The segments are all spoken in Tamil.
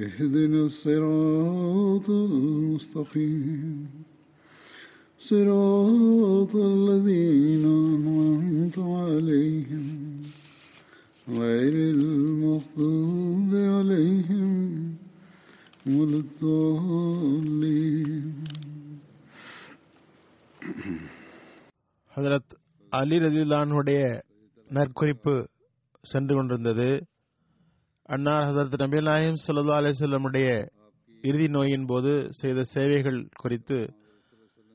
اهدنا الصراط المستقيم صراط الذين أنعمت عليهم غير المغضوب عليهم ولا الضالين ஹதரத் அலி ரதிலானுடைய நற்குறிப்பு சென்று கொண்டிருந்தது அன்னார் ஹசரத் நபி நாயம் சல்லா அலிசல்லமுடைய இறுதி நோயின் போது செய்த சேவைகள் குறித்து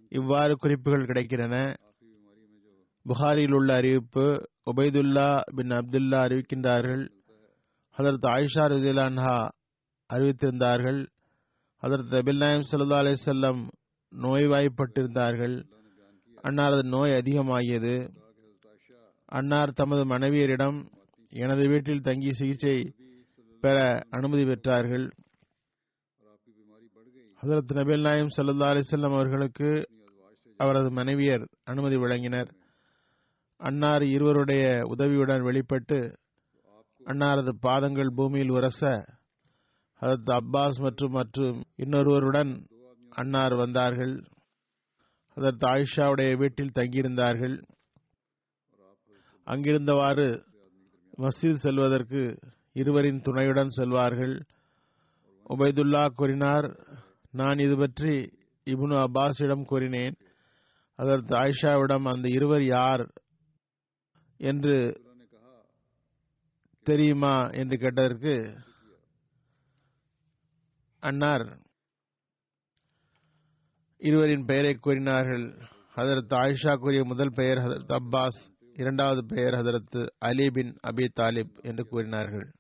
இவ்வாறு குறிப்புகள் கிடைக்கின்றன. புகாரில் உள்ள அறிவிப்பு உபைதுல்லா பின் அப்துல்லா அறிவிக்கின்றார்கள். ஹதரத் ஆயிஷா ரஜிலான்ஹா அறிவித்திருந்தார்கள். ஹதரத் அபில் நாயம் சல்லா அலிசல்லம் நோய்வாய்ப்பட்டிருந்தார்கள். அன்னாரது நோய் அதிகமாகியது. அன்னார் தமது மனைவியரிடம் எனது வீட்டில் தங்கி சிகிச்சை பெற அனுமதி பெற்றார்கள். ஹசரத் நபில் நாயம் சல்லா அலிசல்லாம் அவர்களுக்கு அவரது மனைவியர் அனுமதி வழங்கினர். அன்னார் இருவருடைய உதவியுடன் வெளிப்பட்டு அன்னாரது பாதங்கள் பூமியில் உரச ஹசரத் அப்பாஸ் மற்றும் மற்றும் இன்னொருவருடன் அன்னார் வந்தார்கள். அதற்கு ஆயிஷாவுடைய வீட்டில் தங்கியிருந்தார்கள். அங்கிருந்தவாறு மஸ்ஜித் செல்வதற்கு இருவரின் துணையுடன் செல்வார்கள். உபைதுல்லா கூறினார் நான் இது பற்றி இப்னு அப்பாஸிடம் கூறினேன். அதற்கு ஆயிஷாவிடம் அந்த இருவர் யார் என்று தெரியுமா? என்று கேட்டதற்கு அன்னார். இருவரின் பெயரை கூறினார்கள். ஹதரத் ஆயிஷா கூறிய முதல் பெயர் ஹதரத் அப்பாஸ். இரண்டாவது பெயர் ஹதரத் அலி பின் அபி தாலிப் என்று கூறினார்கள்.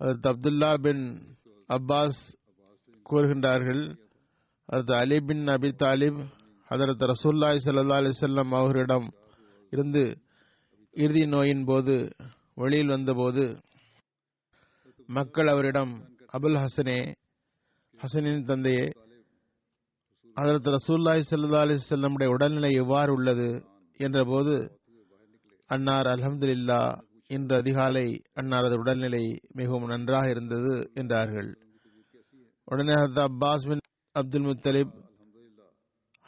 அப்துல்லா பின் அப்பாஸ் கூறுகின்றார்கள் ஹதரத் அலி பின் அபி தாலிப் அதரத் ரசூல்லாய் சல்லா அலிசல்லாம் அவர்களிடம் இருந்து இறுதி நோயின் போது வெளியில் வந்தபோது மக்கள் அவரிடம் அபுல் ஹசனே ஹசனின் தந்தையே அதரத் ரசூல்லாய் சல்லா அலிசல்லமுடைய உடல்நிலை எவ்வாறு உள்ளது? என்றபோது அன்னார் அலமதுல்லா இன்று அதிகாலை அன்னாரது உடல்நிலை மிகவும் நன்றாக இருந்தது என்றார்கள். உடனே Hazrat Abbas bin Abdul Muttalib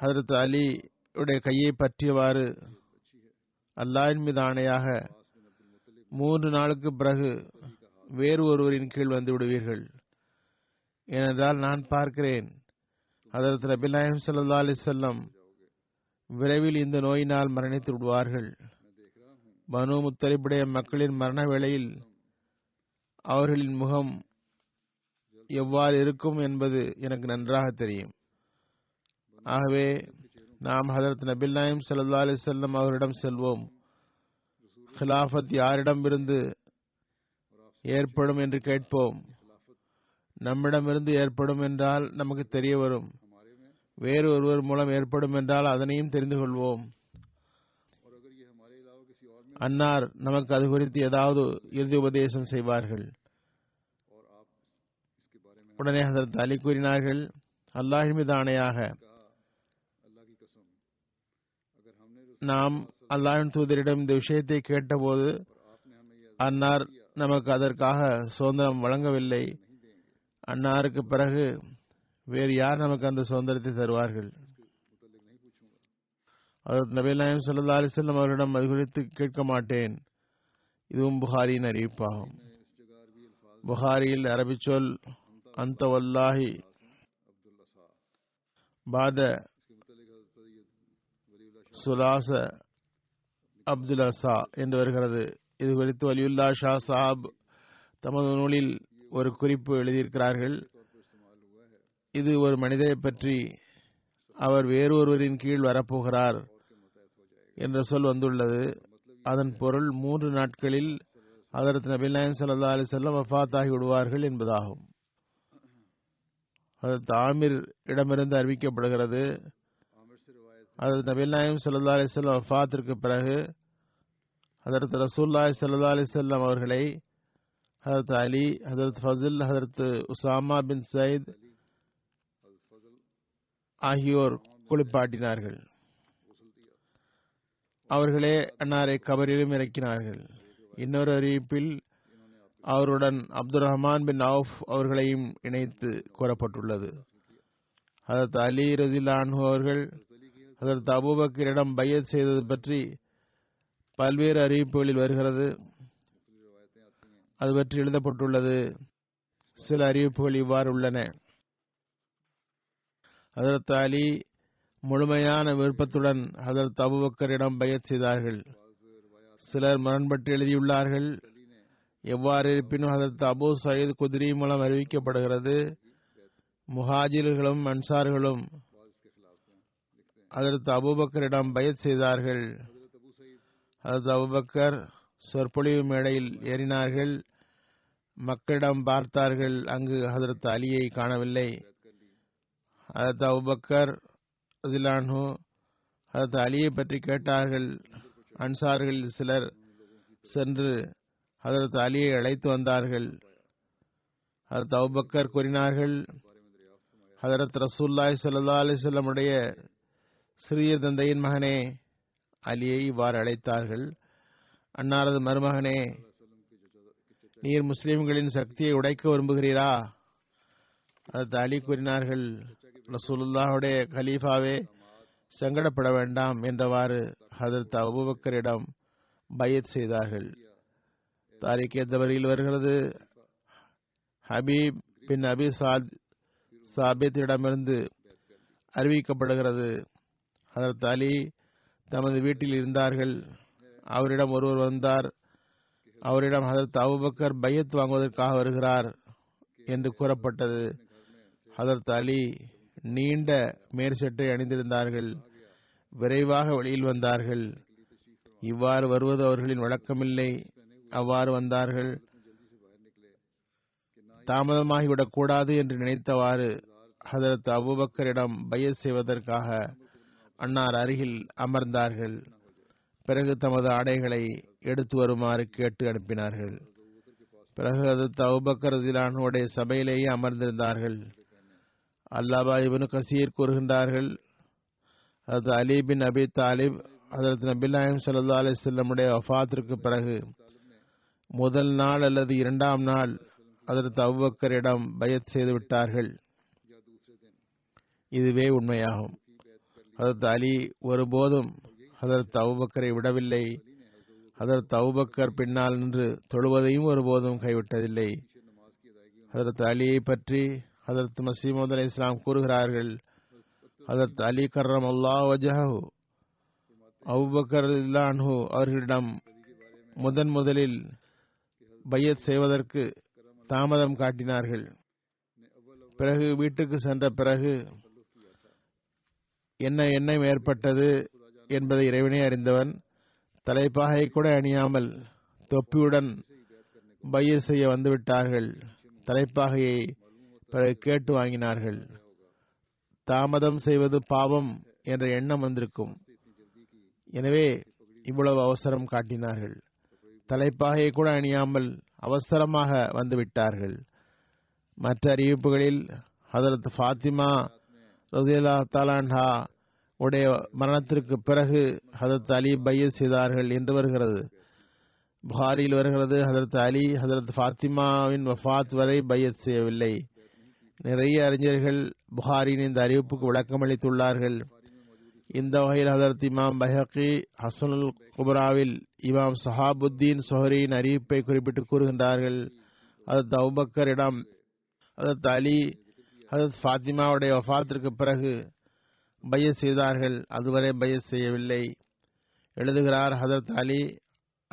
Hazrat Ali உடைய கையை பற்றியவாறு அல்லாஹின் மீது ஆணையாக மூன்று நாளுக்கு பிறகு வேறு ஒருவரின் கீழ் வந்து விடுவீர்கள். ஏனென்றால் நான் பார்க்கிறேன் அதற்கு நபிநாயம் சல்லா அலிசல்லம் விரைவில் இந்த நோயினால் மரணித்து விடுவார்கள். பனு முத்தரிப்புடைய மக்களின் மரண வேளையில் அவர்களின் முகம் எவ்வாறு இருக்கும் என்பது எனக்கு நன்றாக தெரியும். ஆகவே நாம் ஹதரத் நபில் நாயம் சல்லா அலிசல்லம் அவரிடம் செல்வோம். ஹிலாஃபத் யாரிடமிருந்து ஏற்படும் என்று கேட்போம். நம்மிடமிருந்து ஏற்படும் என்றால் நமக்கு தெரிய வரும். வேறு ஒருவர் மூலம் ஏற்படும் என்றால் அதனையும் தெரிந்து கொள்வோம். அன்னார் நமக்கு அது குறித்து ஏதாவது இறுதி உபதேசம் செய்வார்கள். உடனே ஹசரத் அலி கூறினார்கள் அல்லாஹ் மீது ஆணையாக நாம் அல்லாஹின் தூதரிடம் இந்த விஷயத்தை கேட்டபோது அன்னார் நமக்கு அதற்காக சுதந்திரம் வழங்கவில்லை. அன்னாருக்கு பிறகு வேறு யார் நமக்கு அந்த சுதந்திரத்தை தருவார்கள்? அதற்கு நபீல் நாயம் சல்லா அலிசல்லம் அவரிடம் அது குறித்து கேட்க மாட்டேன். இதுவும் புகாரியின் அறிவிப்பாகும். புகாரியில் அரபி சொல் அந்த வல்லாஹி பாத சுலாச அப்துல் அசா என்று வருகிறது. இது குறித்து வலியுல்லா ஷா சாப் தமது நூலில் ஒரு குறிப்பு எழுதியிருக்கிறார்கள். இது ஒரு மனிதரை பற்றி அவர் வேறொருவரின் கீழ் வரப்போகிறார். என்ற சொல் வந்துள்ளது. அதன் பொருள் மூன்று நாட்களில் அதற்கு நபி நாயம் சல்லா அலி செல்லம் வஃத் ஆகி விடுவார்கள் என்பதாகும். அது தாமிர் இடமிருந்து அறிவிக்கப்படுகிறது. அதற்கு நபி நாயம் சல்லா அலி செல்லம் வஃத்திற்கு பிறகு அதற்கு ரசூல்லாய் சல்லா அலி செல்லம் அவர்களை ஹதரத் அலி ஹதரத் ஃபசில் ஹதரத் உசாமா பின் சயித் ஆகியோர் குளிப்பாட்டினார்கள். அவர்களே அன்னாரை கபரிலும் இறக்கினார்கள். இன்னொரு அறிவிப்பில் அவருடன் அப்துல் ரஹ்மான் பின் அவுஃப் அவர்களையும் இணைத்து கூறப்பட்டுள்ளது. அதற்கு அலி ரதிலான்ஹு அவர்கள் அதற்கு அபுபக்கரிடம் பையத் செய்தது பற்றி பல்வேறு அறிவிப்புகளில் வருகிறது. அது பற்றி எழுதப்பட்டுள்ளது. சில அறிவிப்புகள் இவ்வாறு உள்ளன. ஹதரத் அலி முழுமையான விருப்பத்துடன் ஹதரத் அபுபக்கரிடம் பயத் செய்தார்கள். சிலர் முரண்பட்டு எழுதியுள்ளார்கள் எவ்வாறு இருப்பினும் அதற்கு அபு சயீத் குதிரி மூலம் அறிவிக்கப்படுகிறது. முஹாஜிர்களும் அன்சார்களும் அதற்கு அபுபக்கரிடம் பயத் செய்தார்கள். அதற்கு அபுபக்கர் சொற்பொழிவு மேடையில் ஏறினார்கள். மக்களிடம் பார்த்தார்கள் அங்கு ஹதரத் அலியை காணவில்லை. அதற்கு அபுபக்கர் ரதிலான்ஹு ஹதரத் அலியை பற்றி கேட்டார்கள். அன்சார்களில் சிலர் சென்று ஹதரத் அலியை அழைத்து வந்தார்கள். ஹதரத் அவுபக்கர் கூறினார்கள் ஹதரத் ரசூல்லாய் சல்லா அலிசல்லமுடைய சிறிய தந்தையின் மகனே அலியை இவ்வாறு அழைத்தார்கள். அன்னாரது மருமகனே நீர் முஸ்லிம்களின் சக்தியை உடைக்க விரும்புகிறீரா? அதற்கு அலி கூறினார்கள் ரசூலுல்லாஹுடைய கலீஃபாவே சங்கடப்பட வேண்டாம் என்றவாறு ஹதரத் அபுபக்கரிடம் பயத் செய்தார்கள் தாரிக் எத்தவரியில் வருகிறது ஹபீப் பின் அபி சாத் சாபித்திடமிருந்து அறிவிக்கப்படுகிறது ஹதரத் அலி தமது வீட்டில் இருந்தார்கள் அவரிடம் ஒருவர் வந்தார் அவரிடம் ஹதரத் அபுபக்கர் பையத் வாங்குவதற்காக வருகிறார் என்று கூறப்பட்டது ஹதரத் அலி நீண்ட மேற்சட்டை அணிந்திருந்தார்கள். விரைவாக வெளியில் வந்தார்கள். இவ்வாறு வருவது அவர்களின் வழக்கமில்லை. அவ்வாறு வந்தார்கள். தாமதமாகிவிடக் கூடாது என்று நினைத்தவாறு ஹதரத் அபுபக்கரிடம் பய செய்வதற்காக அன்னார் அருகில் அமர்ந்தார்கள். பிறகு தமது ஆடைகளை எடுத்து வருமாறு கேட்டு அனுப்பினார்கள். பிறகு ஹதரத் அபுபக்கர் உடைய சபையிலேயே அமர்ந்திருந்தார்கள். அல்லாபா இபனு கசீர் கூறுகின்றார்கள். அது அலி பின் அபி தாலிப் அதற்கு நபில்லாயம் சல்லா அலிசல்லமுடைய வஃத்திற்கு பிறகு முதல் நாள் அல்லது இரண்டாம் நாள் அதற்கு அவ்வக்கரிடம் பயத் செய்து விட்டார்கள். இதுவே உண்மையாகும். அதற்கு அலி ஒருபோதும் அதற்கு அவுபக்கரை விடவில்லை. அதற்கு அவுபக்கர் பின்னால் நின்று தொழுவதையும் ஒருபோதும் கைவிட்டதில்லை. அதற்கு அலியை பற்றி ஹதரத் மசீமது அலி இஸ்லாம் கூறுகிறார்கள் ஹதரத் அலி கர்ரம் அல்லாஹ் வஜஹு அவுபக்கர் இல்லான்ஹு அவர்களிடம் முதன் முதலில் பையத் செய்வதற்கு தாமதம் காட்டினார்கள். பிறகு வீட்டுக்கு சென்ற பிறகு என்ன எண்ணம் ஏற்பட்டது என்பதை இறைவனே அறிந்தவன் தலைப்பாகை கூட அணியாமல் தொப்பியுடன் பைய செய்ய வந்துவிட்டார்கள். தலைப்பாகையை பிறகு கேட்டு வாங்கினார்கள். தாமதம் செய்வது பாவம் என்ற எண்ணம் வந்திருக்கும். எனவே இவ்வளவு அவசரம் காட்டினார்கள். தலைப்பாகையை கூட அணியாமல் அவசரமாக வந்துவிட்டார்கள். மற்ற அறிவிப்புகளில் ஹதரத் ஃபாத்திமா ரதியல்லா தாலான்ஹா உடைய மரணத்திற்கு பிறகு ஹதரத் அலி பையத் செய்தார்கள் என்று வருகிறது. புகாரில் வருகிறது ஹதரத் அலி ஹதரத் ஃபாத்திமாவின் வஃத் வரை பையத் செய்யவில்லை. நிறைய அறிஞர்கள் புகாரின் இந்த அறிவிப்புக்கு விளக்கமளித்துள்ளார்கள் இந்த வகையில் ஹதரத் இமாம் பஹக்கி ஹசனுல் குபராவில் இமாம் சஹாபுத்தீன் சொஹரியின் அறிவிப்பை குறிப்பிட்டு கூறுகின்றார்கள். அதத் அவுபக்கரிடம் அதத் அலி ஹதரத் ஃபாத்திமாவுடைய வஃத்திற்கு பிறகு பைய செய்தார்கள். அதுவரை பைய செய்யவில்லை. எழுதுகிறார் ஹதரத் அலி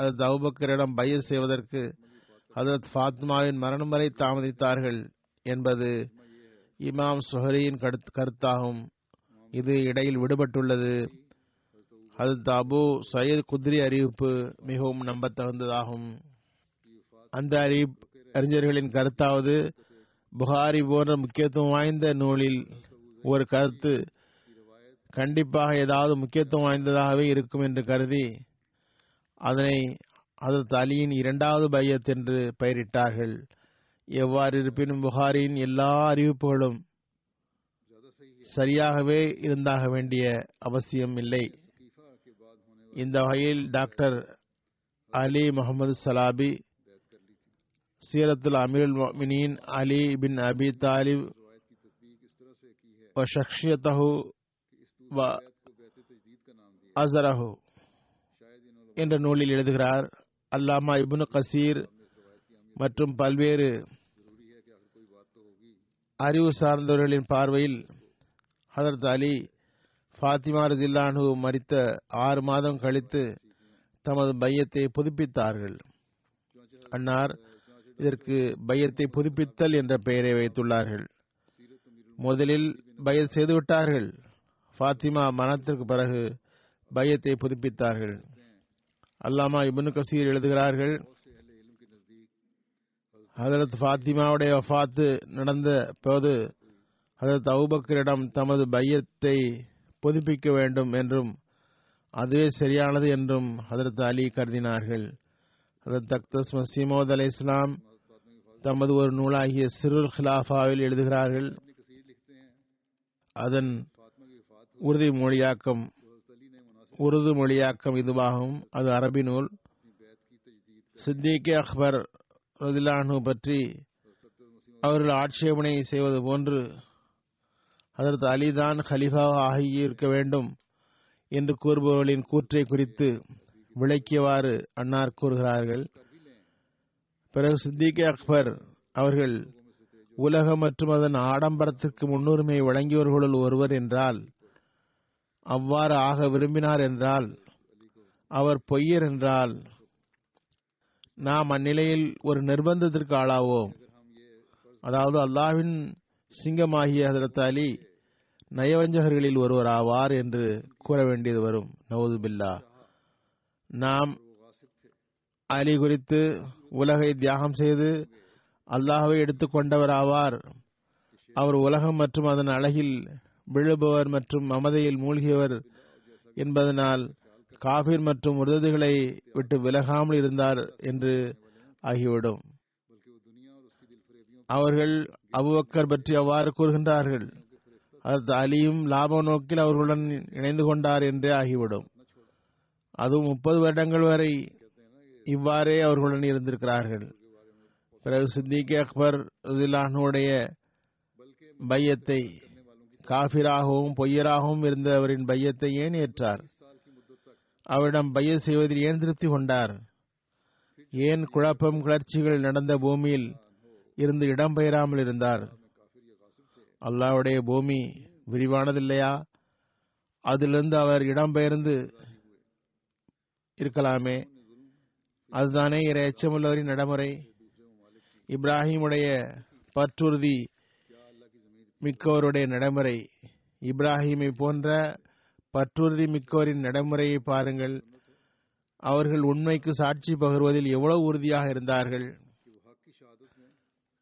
அதத் அவுபக்கரிடம் பைய செய்வதற்கு ஹதரத் ஃபாத்மாவின் மரணம் வரை தாமதித்தார்கள். என்பது இமாம் சுஹரியின் கருத் கருத்தாகும். இது இடையில் விடுபட்டுள்ளது. ஹதரத் அபு சையத் குத்ரி அறிவிப்பு மிகவும் நம்பத்தகுந்ததாகும். அந்த அறிவிப் அறிஞர்களின் கருத்தாவது புகாரி போன்ற முக்கியத்துவம் வாய்ந்த நூலில் ஒரு கருத்து கண்டிப்பாக ஏதாவது முக்கியத்துவம் வாய்ந்ததாகவே இருக்கும் என்று கருதி அதனை அதற்கு அலியின் இரண்டாவது பையத் என்று பெயரிட்டார்கள். எவ்வாறு இருப்பினும் புகாரின் எல்லா அறிவிப்புகளும் சரியாகவே இருந்தாக வேண்டிய அவசியம் இல்லை. இந்த வகையில் டாக்டர் அலி முகமது சலாபி சீரத்துல் அமீருல் மினின் அலி பின் அபி தாலிப் وشخصیتہ و அசரஹ என்ற நூலில் எழுதுகிறார். அல்லாமா இபுனு கசீர் மற்றும் பல்வேறு அறிவு சார்ந்தவர்களின் பார்வையில் ஹதரத் அலி ஃபாத்திமா ரஜில்லானு மறித்த ஆறு மாதம் கழித்து தமது பையத்தை புதுப்பித்தார்கள். அன்னார் இதற்கு பையத்தை புதுப்பித்தல் என்ற பெயரை வைத்துள்ளார்கள். முதலில் பையத் செய்துவிட்டார்கள். ஃபாத்திமா மரணத்திற்கு பிறகு பையத்தை புதுப்பித்தார்கள். அல்லாமா இபுனு கசீர் எழுதுகிறார்கள் ஹதரத் ஃபாத்திமாவுடைய வஃபாத்து நடந்த போது ஹதரத் அவுபக்கரிடம் தமது பையத்தை புதுப்பிக்க வேண்டும் என்றும் அதுவே சரியானது என்றும் ஹதரத் அலி கருதினார்கள். ஹதரத் தக்தஸ் மசீமோத் அலி இஸ்லாம் தமது ஒரு நூலாகிய சிறுல் ஹிலாஃபாவில் எழுதுகிறார்கள். அதன் உறுதி மொழியாக்கம் உருது மொழியாக்கம் இதுவாகும். அது அரபி நூல். சித்திகே அக்பர் ரதிலானு பற்றி அவர்கள் ஆட்சேபனை செய்வது போன்று அதற்கு அலிதான் ஹலிஃபாக ஆகியிருக்க வேண்டும் என்று கூறுபவர்களின் கூற்றை குறித்து விளக்கியவாறு அன்னார் கூறுகிறார்கள். பிறகு சித்திக் அக்பர் அவர்கள் உலகம் மற்றும் அதன் ஆடம்பரத்திற்கு முன்னுரிமை வழங்கியவர்களுள் ஒருவர் என்றால் அவ்வாறு ஆக விரும்பினார் என்றால் அவர் பொய்யர் என்றால் நாம் அந்நிலையில் ஒரு நிர்பந்தத்திற்கு ஆளாவோம். அதாவது அல்லாஹ்வின் சிங்கமாகிய ஹதரத் அலி நயவஞ்சகர்களில் ஒருவர் ஆவார் என்று கூற வேண்டியது வரும். நவது பில்லா. நாம் அலி குறித்து உலகை தியாகம் செய்து அல்லாஹ்வை எடுத்துக்கொண்டவர் ஆவார். அவர் உலகம் மற்றும் அதன் அழகில் விழுபவர் மற்றும் மமதையில் மூழ்கியவர் என்பதனால் காபிர் மற்றும் உறுதிகளை விட்டு விலகாமல் இருந்தார் என்று ஆகிவிடும். அவர்கள் அபுபக்கர் பற்றி அவ்வாறு கூறுகின்றார்கள். அதற்கு அலியும் லாப நோக்கில் அவர்களுடன் இணைந்து கொண்டார் என்றே ஆகிவிடும். அதுவும் முப்பது வருடங்கள் வரை இவ்வாறே அவர்களுடன் இருந்திருக்கிறார்கள். பிறகு சித்திக் அக்பர் உதிலானுடைய பையத்தை காபிராகவும் பொய்யராகவும் இருந்த அவரின் பையத்தை ஏன் ஏற்றார்? அவரிடம் பய செய்வதில் ஏன் திருப்தி கொண்டார்? ஏன் குழப்பம் கிளர்ச்சிகள் நடந்த பூமியில் இருந்து இடம்பெயராமல் இருந்தார்? அல்லாவுடைய பூமி விரிவானதில்லையா? அதிலிருந்து அவர் இடம்பெயர்ந்து இருக்கலாமே? அதுதானே இற எச்சமுள்ளவரின் நடைமுறை. இப்ராஹிமுடைய பற்றுறுதி மிக்கவருடைய நடைமுறை. இப்ராஹிமை போன்ற பற்றுறுதி மிக்கவரின் நடைமுறையை பாருங்கள். அவர்கள் உண்மைக்கு சாட்சி பகிர்வதில் எவ்வளவு உறுதியாக இருந்தார்கள்.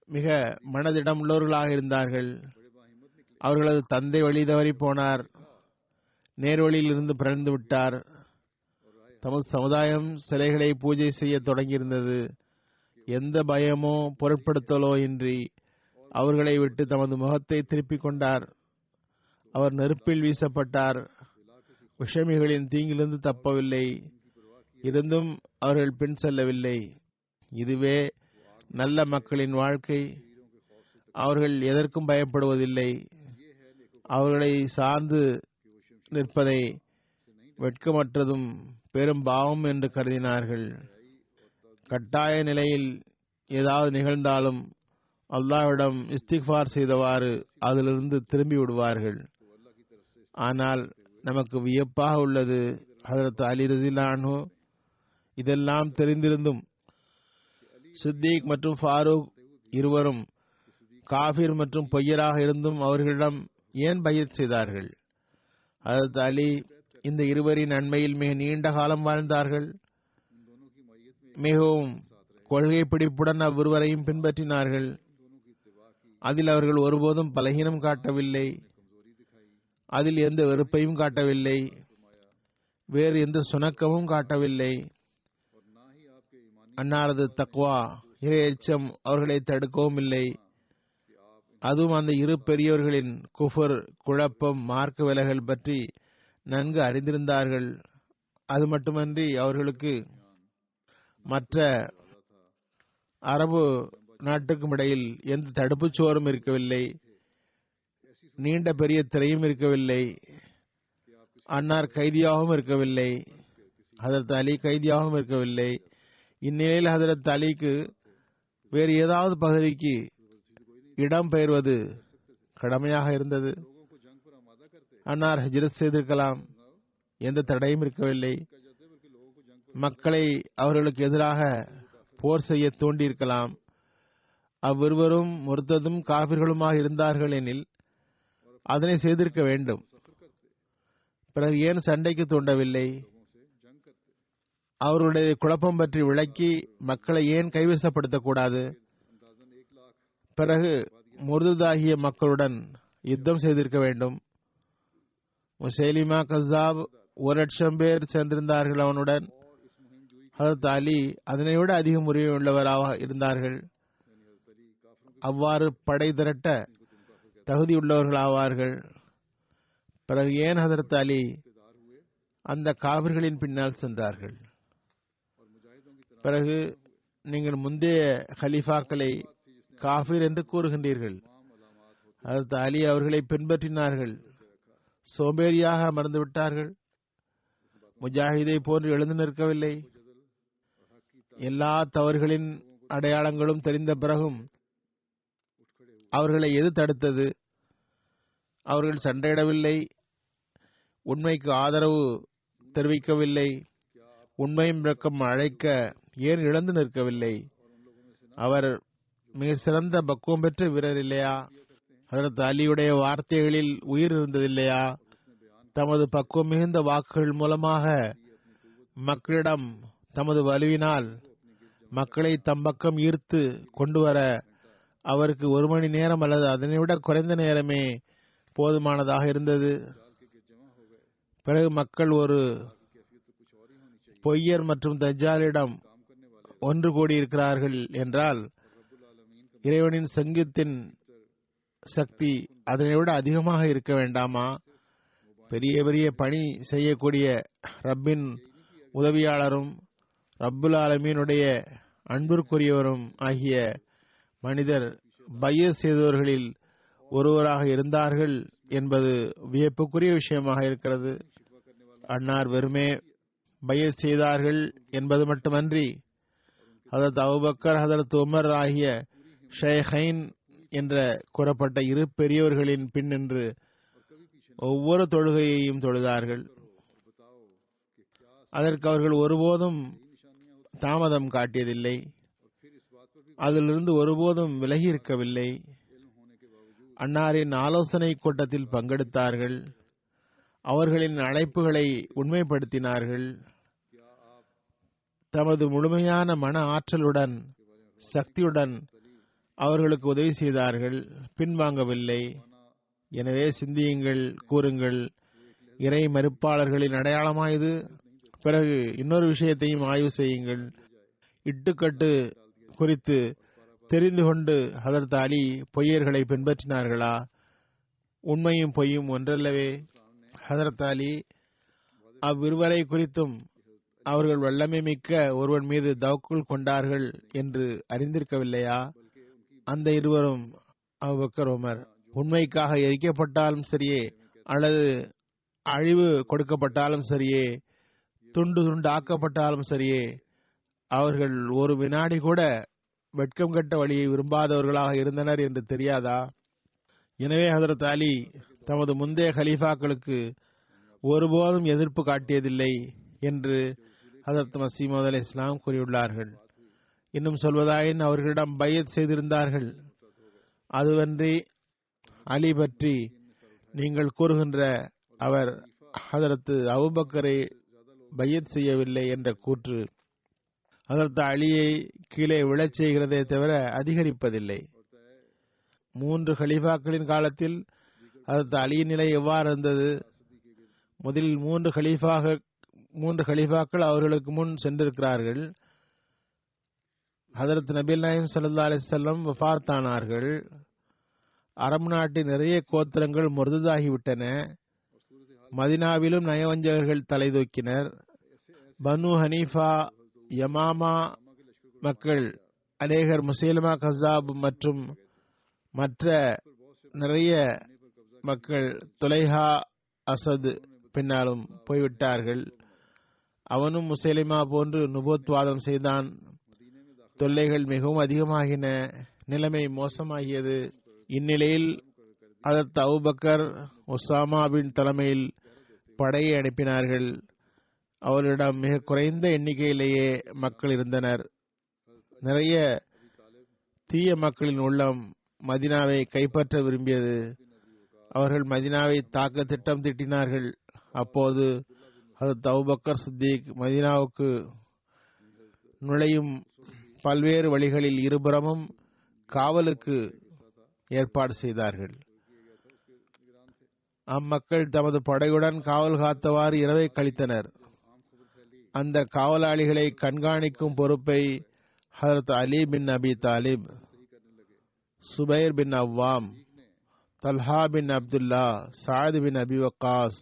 மிக மனதிடம் உள்ளவர்களாக இருந்தார்கள். அவர்களது தந்தை வழி தவறி போனார். நேர்வழியில் இருந்து பிறந்து விட்டார். தமது சமுதாயம் சிலைகளை பூஜை செய்ய தொடங்கியிருந்தது. எந்த பயமோ பொருட்படுத்தலோ இன்றி அவர்களை விட்டு தமது முகத்தை திருப்பிக் கொண்டார். அவர் நெருப்பில் வீசப்பட்டார். விஷமிகளின் தீங்கிலிருந்து தப்பவில்லை. இருந்தும் அவர்கள் பின் செல்லவில்லை. இதுவே நல்ல மக்களின் வாழ்க்கை. அவர்கள் எதற்கும் பயப்படுவதில்லை. அவர்களை சார்ந்து நிற்பதை வெட்கமற்றதும் பெரும் பாவம் என்று கருதினார்கள். கட்டாய நிலையில் ஏதாவது நிகழ்ந்தாலும் அல்லாவிடம் இஸ்திக்பார் செய்தவாறு அதிலிருந்து திரும்பி விடுவார்கள். ஆனால் நமக்கு வியப்பாக உள்ளது. ஹதரத் அலி ரசிலானு இதெல்லாம் தெரிந்திருந்தும் சித்திக் மற்றும் ஃபாரூக் இருவரும் காஃபிர் மற்றும் பொய்யராக இருந்தும் அவர்களிடம் ஏன் பயிர் செய்தார்கள்? ஹதரத் அலி இந்த இருவரின் நன்மையில் மிக நீண்ட காலம் வாழ்ந்தார்கள். மிகவும் கொள்கை பிடிப்புடன் அவ்விருவரையும் பின்பற்றினார்கள். அதில் அவர்கள் ஒருபோதும் பலகீனம் காட்டவில்லை. அதில் எந்த வெறுப்பையும் காட்டவில்லை. வேறு எந்த சுணக்கமும் காட்டவில்லை. அன்னாரது தக்வா இறை அவர்களை தடுக்கவும் இல்லை. அதுவும் அந்த இரு பெரியவர்களின் குஃபர் குழப்பம் மார்க்க விலகல் பற்றி நன்கு அறிந்திருந்தார்கள். அது மட்டுமன்றி அவர்களுக்கு மற்ற அரபு நாட்டுக்கும் இடையில் எந்த தடுப்புச் சுவரும் இருக்கவில்லை. நீண்ட பெரிய திரையும் இருக்கவில்லை. அன்னார் கைதியாகவும் இருக்கவில்லை. ஹதரத் அலி கைதியாகவும் இருக்கவில்லை. இந்நிலையில் ஹதரத் அலிக்கு வேறு ஏதாவது பகுதிக்கு இடம் பெயர்வது கடமையாக இருந்தது. அன்னார் ஹஜ்ரத் செய்திருக்கலாம். எந்த தடையும் இருக்கவில்லை. மக்களை அவர்களுக்கு எதிராக போர் செய்ய தூண்டியிருக்கலாம். அவ்விருவரும் முர்த்ததும் காபிர்களுமாக இருந்தார்கள் எனில் அதனை செய்திருக்க வேண்டும். பிறகு ஏன் சண்டைக்கு தூண்டவில்லை? அவருடைய குழப்பம் பற்றி விளக்கி மக்களை ஏன் கைவசப்படுத்தக்கூடாது? பிறகு முருதாகிய மக்களுடன் யுத்தம் செய்திருக்க வேண்டும். முசேலிமா கசாப் ஒரு லட்சம் பேர் சேர்ந்திருந்தார்கள் அவனுடன். ஹதரத் அலி அதனை விட அதிக முறையுள்ளவராக இருந்தார்கள். அவ்வாறு படை திரட்ட தகுதியுள்ளவர்களாவார்கள். பிறகு ஏன் ஹதரத் அலி அந்த காவிர்களின் பின்னால் சென்றார்கள்? பிறகு நீங்கள் முந்தைய ஹலீஃபாக்களை காஃபிர் என்று கூறுகின்றீர்கள். ஹதரத் அலி அவர்களை பின்பற்றினார்கள். சோம்பேறியாக அமர்ந்து விட்டார்கள். முஜாஹிதை போன்று எழுந்து நிற்கவில்லை. எல்லா தவறுகளின் அடையாளங்களும் தெரிந்த பிறகும் அவர்களை எது தடுத்தது? அவர்கள் சண்டையிடவில்லை. உண்மைக்கு ஆதரவு தெரிவிக்கவில்லை. உண்மையும் விளக்கம் அழைக்க ஏன் இழந்து நிற்கவில்லை? அவர் மிக சிறந்த பக்குவம் பெற்ற வீரர் இல்லையா? அதற்கு அலியுடைய வார்த்தைகளில் உயிர் இருந்ததில்லையா தமது பக்குவம் மிகுந்த வாக்குகள் மூலமாக மக்களிடம் தமது வலுவினால் மக்களை தம் பக்கம் ஈர்த்து கொண்டு வர அவருக்கு ஒரு மணி நேரம் அல்லது அதனை விட குறைந்த நேரமே போதுமானதாக இருந்தது. பிறகு மக்கள் ஒரு பொய்யர் மற்றும் தஜாலிடம் ஒன்று கூடியிருக்கிறார்கள் என்றால் இறைவனின் சங்கீத்தின் சக்தி அதனை விட அதிகமாக இருக்க வேண்டாமா? பெரிய பெரிய பணி செய்யக்கூடிய ரப்பின் உதவியாளரும் ரப்புல் ஆலமீனுடைய அன்பிற்குரியவரும் ஆகிய மனிதர் பைய செய்தவர்களில் ஒருவராக இருந்தார்கள் என்பது வியப்புக்குரிய விஷயமாக இருக்கிறது. அன்னார் வெறுமே பைய செய்தார்கள் என்பது மட்டுமன்றி ஹதரத் அவுபக்கர் ஹதரத் உமர் ஆகிய ஷேஹைன் என்ற கூறப்பட்ட இரு பெரியவர்களின் பின் நின்று ஒவ்வொரு தொழுகையையும் தொழுதார்கள். அதற்கு அவர்கள் ஒருபோதும் தாமதம் காட்டியதில்லை. அதிலிருந்து ஒருபோதும் விலகி இருக்கவில்லை அன்னாரின் ஆலோசனை கூட்டத்தில் பங்கெடுத்தார்கள். அவர்களின் அழைப்புகளை உண்மைப்படுத்தினார்கள். தமது முழுமையான மன ஆற்றலுடன் சக்தியுடன் அவர்களுக்கு உதவி செய்தார்கள். பின்வாங்கவில்லை. எனவே சிந்தியுங்கள் கூறுங்கள். இறை மறுப்பாளர்களின் அடையாளமாயுது பிறகு இன்னொரு விஷயத்தையும் ஆய்வு செய்யுங்கள். இட்டுக்கட்டு குறித்து தெரிந்து கொண்டு ஹதரத் அலி பொய்யர்களை பின்பற்றினார்களா? உண்மையும் பொய்யும் ஒன்றல்லவே. ஹதரத் அலி அவ்விருவரை குறித்தும் அவர்கள் வல்லமை மிக்க ஒருவன் மீது தவக்குள் கொண்டார்கள் என்று அறிந்திருக்கவில்லையா? அந்த இருவரும் அவ்வக்கர் உமர். உண்மைக்காக எரிக்கப்பட்டாலும் சரியே அல்லது அழிவு கொடுக்கப்பட்டாலும் சரியே துண்டு துண்டு ஆக்கப்பட்டாலும் சரியே அவர்கள் ஒரு வினாடி கூட வெட்கம் கட்ட வழியை விரும்பாதவர்களாக இருந்தனர் என்று தெரியாதா? எனவே ஹசரத் அலி தமது முந்தைய ஹலீஃபாக்களுக்கு ஒருபோதும் எதிர்ப்பு காட்டியதில்லை என்று ஹசரத் மசீமது அலி இஸ்லாம் கூறியுள்ளார்கள். இன்னும் சொல்வதாயின் அவர்களிடம் பையத் செய்திருந்தார்கள். அதுவன்றி அலி பற்றி நீங்கள் கூறுகின்ற அவர் ஹதரத்து அபுபக்கரை பையத் செய்யவில்லை என்ற கூற்று அதற்கு அழியை கீழே விழச் செய்கிறதே தவிர அதிகரிப்பதில்லை. மூன்று ஹலீஃபாக்களின் காலத்தில் அதற்கு அலியின் நிலை எவ்வாறு இருந்தது? முதலில் மூன்று ஹலீஃபாக மூன்று ஹலீஃபாக்கள் அவர்களுக்கு முன் சென்றிருக்கிறார்கள். ஹதரத் நபில் நாயம் சல்லா அலிசல்லம் வஃபார்த்தானார்கள் அரபு நாட்டின் நிறைய கோத்திரங்கள் முருதாகிவிட்டன. மதினாவிலும் நயவஞ்சகர்கள் தலைதூக்கினர் பனு ஹனீஃபா யமாமா மக்கள் அநேகர் முசேலமா கசாப் மற்றும் மற்ற நிறைய மக்கள் துலைஹா அசத் பின்னாலும் போய்விட்டார்கள். அவனும் முசேலிமா போன்று நுபோத்வாதம் செய்தான். தொல்லைகள் மிகவும் அதிகமாகின. நிலைமை மோசமாகியது. இந்நிலையில் அதத் அவுபக்கர் ஒசாமாவின் தலைமையில் படையை அனுப்பினார்கள். அவர்களிடம் மிக குறைந்த எண்ணிக்கையிலேயே மக்கள் இருந்தனர். நிறைய தீய மக்களின் உள்ளம் மதினாவை கைப்பற்ற விரும்பியது. அவர்கள் மதினாவை தாக்க திட்டம் திட்டினார்கள். அப்போது அது தவுபக்கர் சித்திக் மதினாவுக்கு நுழையும் பல்வேறு வழிகளில் இருபுறமும் காவலுக்கு ஏற்பாடு செய்தார்கள். அம்மக்கள் தமது படையுடன் காவல் காத்தவாறு இரவை கழித்தனர். அந்த காவலாளிகளை கண்காணிக்கும் பொறுப்பை Hazrat Ali bin Abi Talib Zubair bin Awwam Talha bin Abdullah Saad bin Abi Waqqas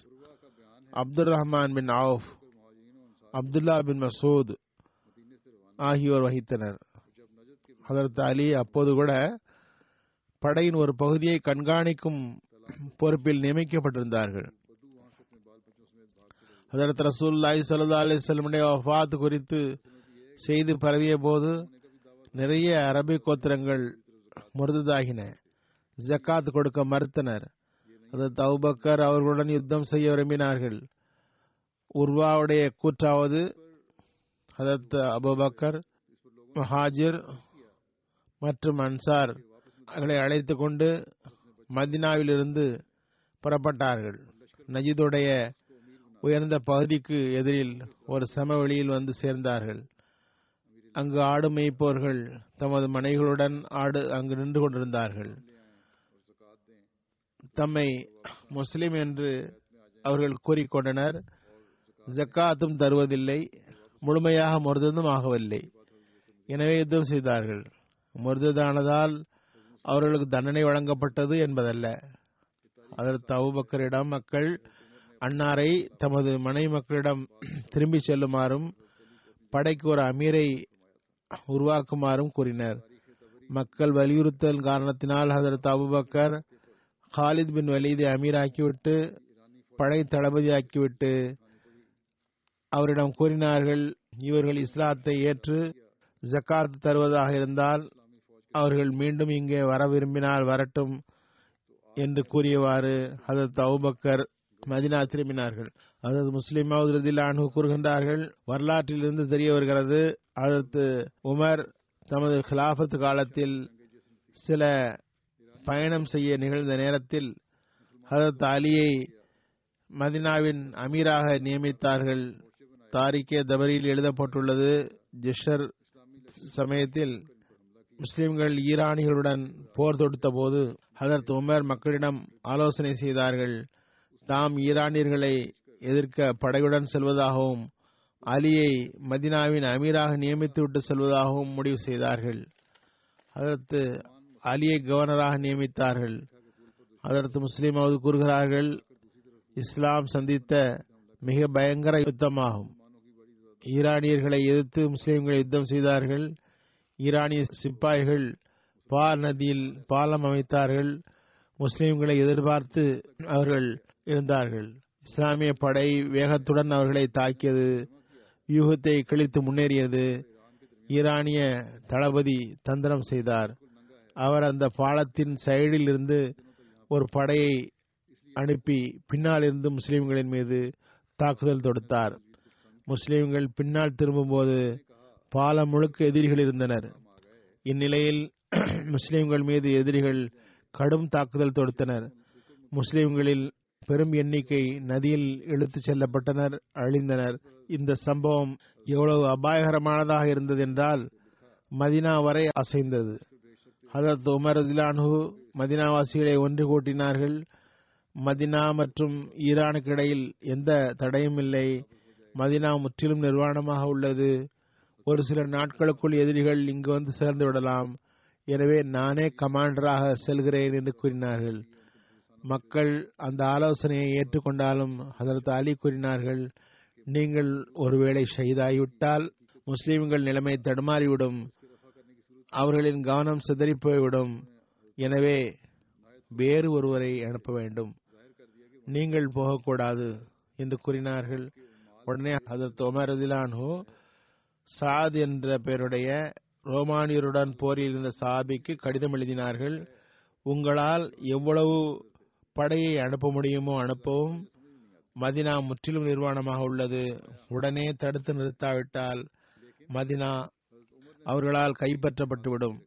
Abdul Rahman bin Auf Abdullah bin Masood ஆகியோர் வகித்தனர். ஹதரத் அலி அப்போது கூட படையின் ஒரு பகுதியை கண்காணிக்கும் பொறுப்பில் நியமிக்கப்பட்டிருந்தார்கள். ஹதரத் ரசூல்லாய் சல்லா அலிஸ்லமுடைய வஃத் குறித்து செய்தி பரவிய போது நிறைய அரபி கோத்திரங்கள் முருதாகின ஜக்காத் கொடுக்க மறுத்தனர். அது தௌபக்கர் அவர்களுடன் யுத்தம் செய்ய விரும்பினார்கள். உர்வாவுடைய கூற்றாவது ஹதரத் அபுபக்கர் மஹாஜிர் மற்றும் அன்சார் அவர்களை அழைத்து கொண்டு மதினாவிலிருந்து புறப்பட்டார்கள். நஜிதுடைய உயர்ந்த பகுதிக்கு எதிரில் ஒரு சமவெளியில் வந்து சேர்ந்தார்கள். அங்கு ஆடு மேய்ப்போர்கள் தமது மனைகளுடன் ஆடு அங்கு நின்று கொண்டிருந்தார்கள். தம்மை முஸ்லிம் என்று அவர்கள் கூறிக்கொண்டனர். ஜக்காத்தும் தருவதில்லை முழுமையாக முருததும் ஆகவில்லை. எனவே யுத்தம் செய்தார்கள். முருததானதால் அவர்களுக்கு தண்டனை வழங்கப்பட்டது என்பதல்ல. அதற்கு அவுபக்கரிடம் மக்கள் அன்னாரை தமது மனை மக்களிடம் திரும்பி செல்லுமாறும் படைக்கு ஒரு அமீரை உருவாக்குமாறும் கூறினர். மக்கள் வலியுறுத்தல் காரணத்தினால் ஹசரத் அபுபக்கர் ஹாலித் பின் வலீதை அமீராக்கிவிட்டு படை தளபதியாக்கிவிட்டு அவரிடம் கூறினார்கள் இவர்கள் இஸ்லாத்தை ஏற்று ஜக்காத் தருவதாக இருந்தால் அவர்கள் மீண்டும் இங்கே வர விரும்பினால் வரட்டும் என்று கூறியவாறு ஹசரத் அவுபக்கர் மதினா திரும்பினார்கள். அதாவது முஸ்லிம் அனு கூறுகின்றார்கள் வரலாற்றிலிருந்து தெரிய வருகிறது அதற்கு உமர் தமது கிலாபத் காலத்தில் சில பயணம் செய்ய நிகழ்ந்த நேரத்தில் ஹதரத் அலியை மதினாவின் அமீராக நியமித்தார்கள். தாரிகே தபரியில் எழுதப்பட்டுள்ளது ஜிஷர் சமயத்தில் முஸ்லிம்கள் ஈரானிகளுடன் போர் தொடுத்த போது ஹதரத் உமர் மக்களிடம் ஆலோசனை செய்தார்கள். தாம் ஈரானியர்களை எதிர்க்க படையுடன் செல்வதாகவும் அலியை மதினாவின் அமீராக நியமித்துவிட்டு செல்வதாகவும் முடிவு செய்தார்கள். அதற்கு அலியை கவர்னராக நியமித்தார்கள். அதற்கு முஸ்லிமாவது கூறுகிறார்கள் இஸ்லாம் சந்தித்த மிக பயங்கர யுத்தமாகும். ஈரானியர்களை எதிர்த்து முஸ்லீம்கள் யுத்தம் செய்தார்கள். ஈரானிய சிப்பாய்கள் பால் நதியில் பாலம் அமைத்தார்கள். முஸ்லீம்களை எதிர்பார்த்து அவர்கள் இருந்தார்கள் இஸ்லாமிய படை வேகத்துடன் அவர்களை தாக்கியது. வியூகத்தை கிழித்து முன்னேறியது. ஈரானிய தளபதி தந்திரம் செய்தார். அவர் அந்த பாலத்தின் சைடில் இருந்து ஒரு படையை அனுப்பி பின்னால் இருந்து முஸ்லிம்களின் மீது தாக்குதல் தொடுத்தார். முஸ்லிம்கள் பின்னால் திரும்பும்போது பாலம் முழுக்க எதிரிகள் இருந்தனர். இந்நிலையில் முஸ்லிம்கள் மீது எதிரிகள் கடும் தாக்குதல் தொடுத்தனர். முஸ்லிம்களில் பெரும் எண்ணிக்கை நதியில் இழுத்துச் செல்லப்பட்டனர். அழிந்தனர். இந்த சம்பவம் எவ்வளவு அபாயகரமானதாக இருந்தது என்றால் மதினா வரை அசைந்தது. ஹதரத் உமர் ரதிலானு மதினாவாசிகளை ஒன்று கூட்டினார்கள். மதினா மற்றும் ஈரானுக்கு இடையில் எந்த தடையும் இல்லை. மதினா முற்றிலும் நிர்வாணமாக உள்ளது. ஒரு சில நாட்களுக்குள் எதிரிகள் இங்கு வந்து சேர்ந்து விடலாம். எனவே நானே கமாண்டராக செல்கிறேன் என்று கூறினார்கள். மக்கள் அந்த ஆலோசனையை ஏற்றுக்கொண்டாலும் ஹதரத் அலி கூறினார்கள் நீங்கள் ஒருவேளை ஷஹீதாகிவிட்டால் முஸ்லிம்கள் நிலைமை தடுமாறிவிடும் அவர்களின் கவனம் சிதறி போய்விடும் எனவே வேறு ஒருவரை அனுப்ப வேண்டும். நீங்கள் போகக்கூடாது என்று கூறினார்கள். உடனே ஹதரத் உமர் ரதிலான்ஹோ சாத் என்ற பெயருடைய ரோமானியருடன் போரில் இருந்த சாபிக்கு கடிதம் எழுதினார்கள். உங்களால் எவ்வளவு படையை அனுப்ப முடியுமோ அனுப்பவும் மதினா முற்றிலும் நிர்வாணமாக உள்ளது. உடனே தடுத்து நிறுத்தாவிட்டால் மதினா அவர்களால் கைப்பற்றப்பட்டுவிடும்.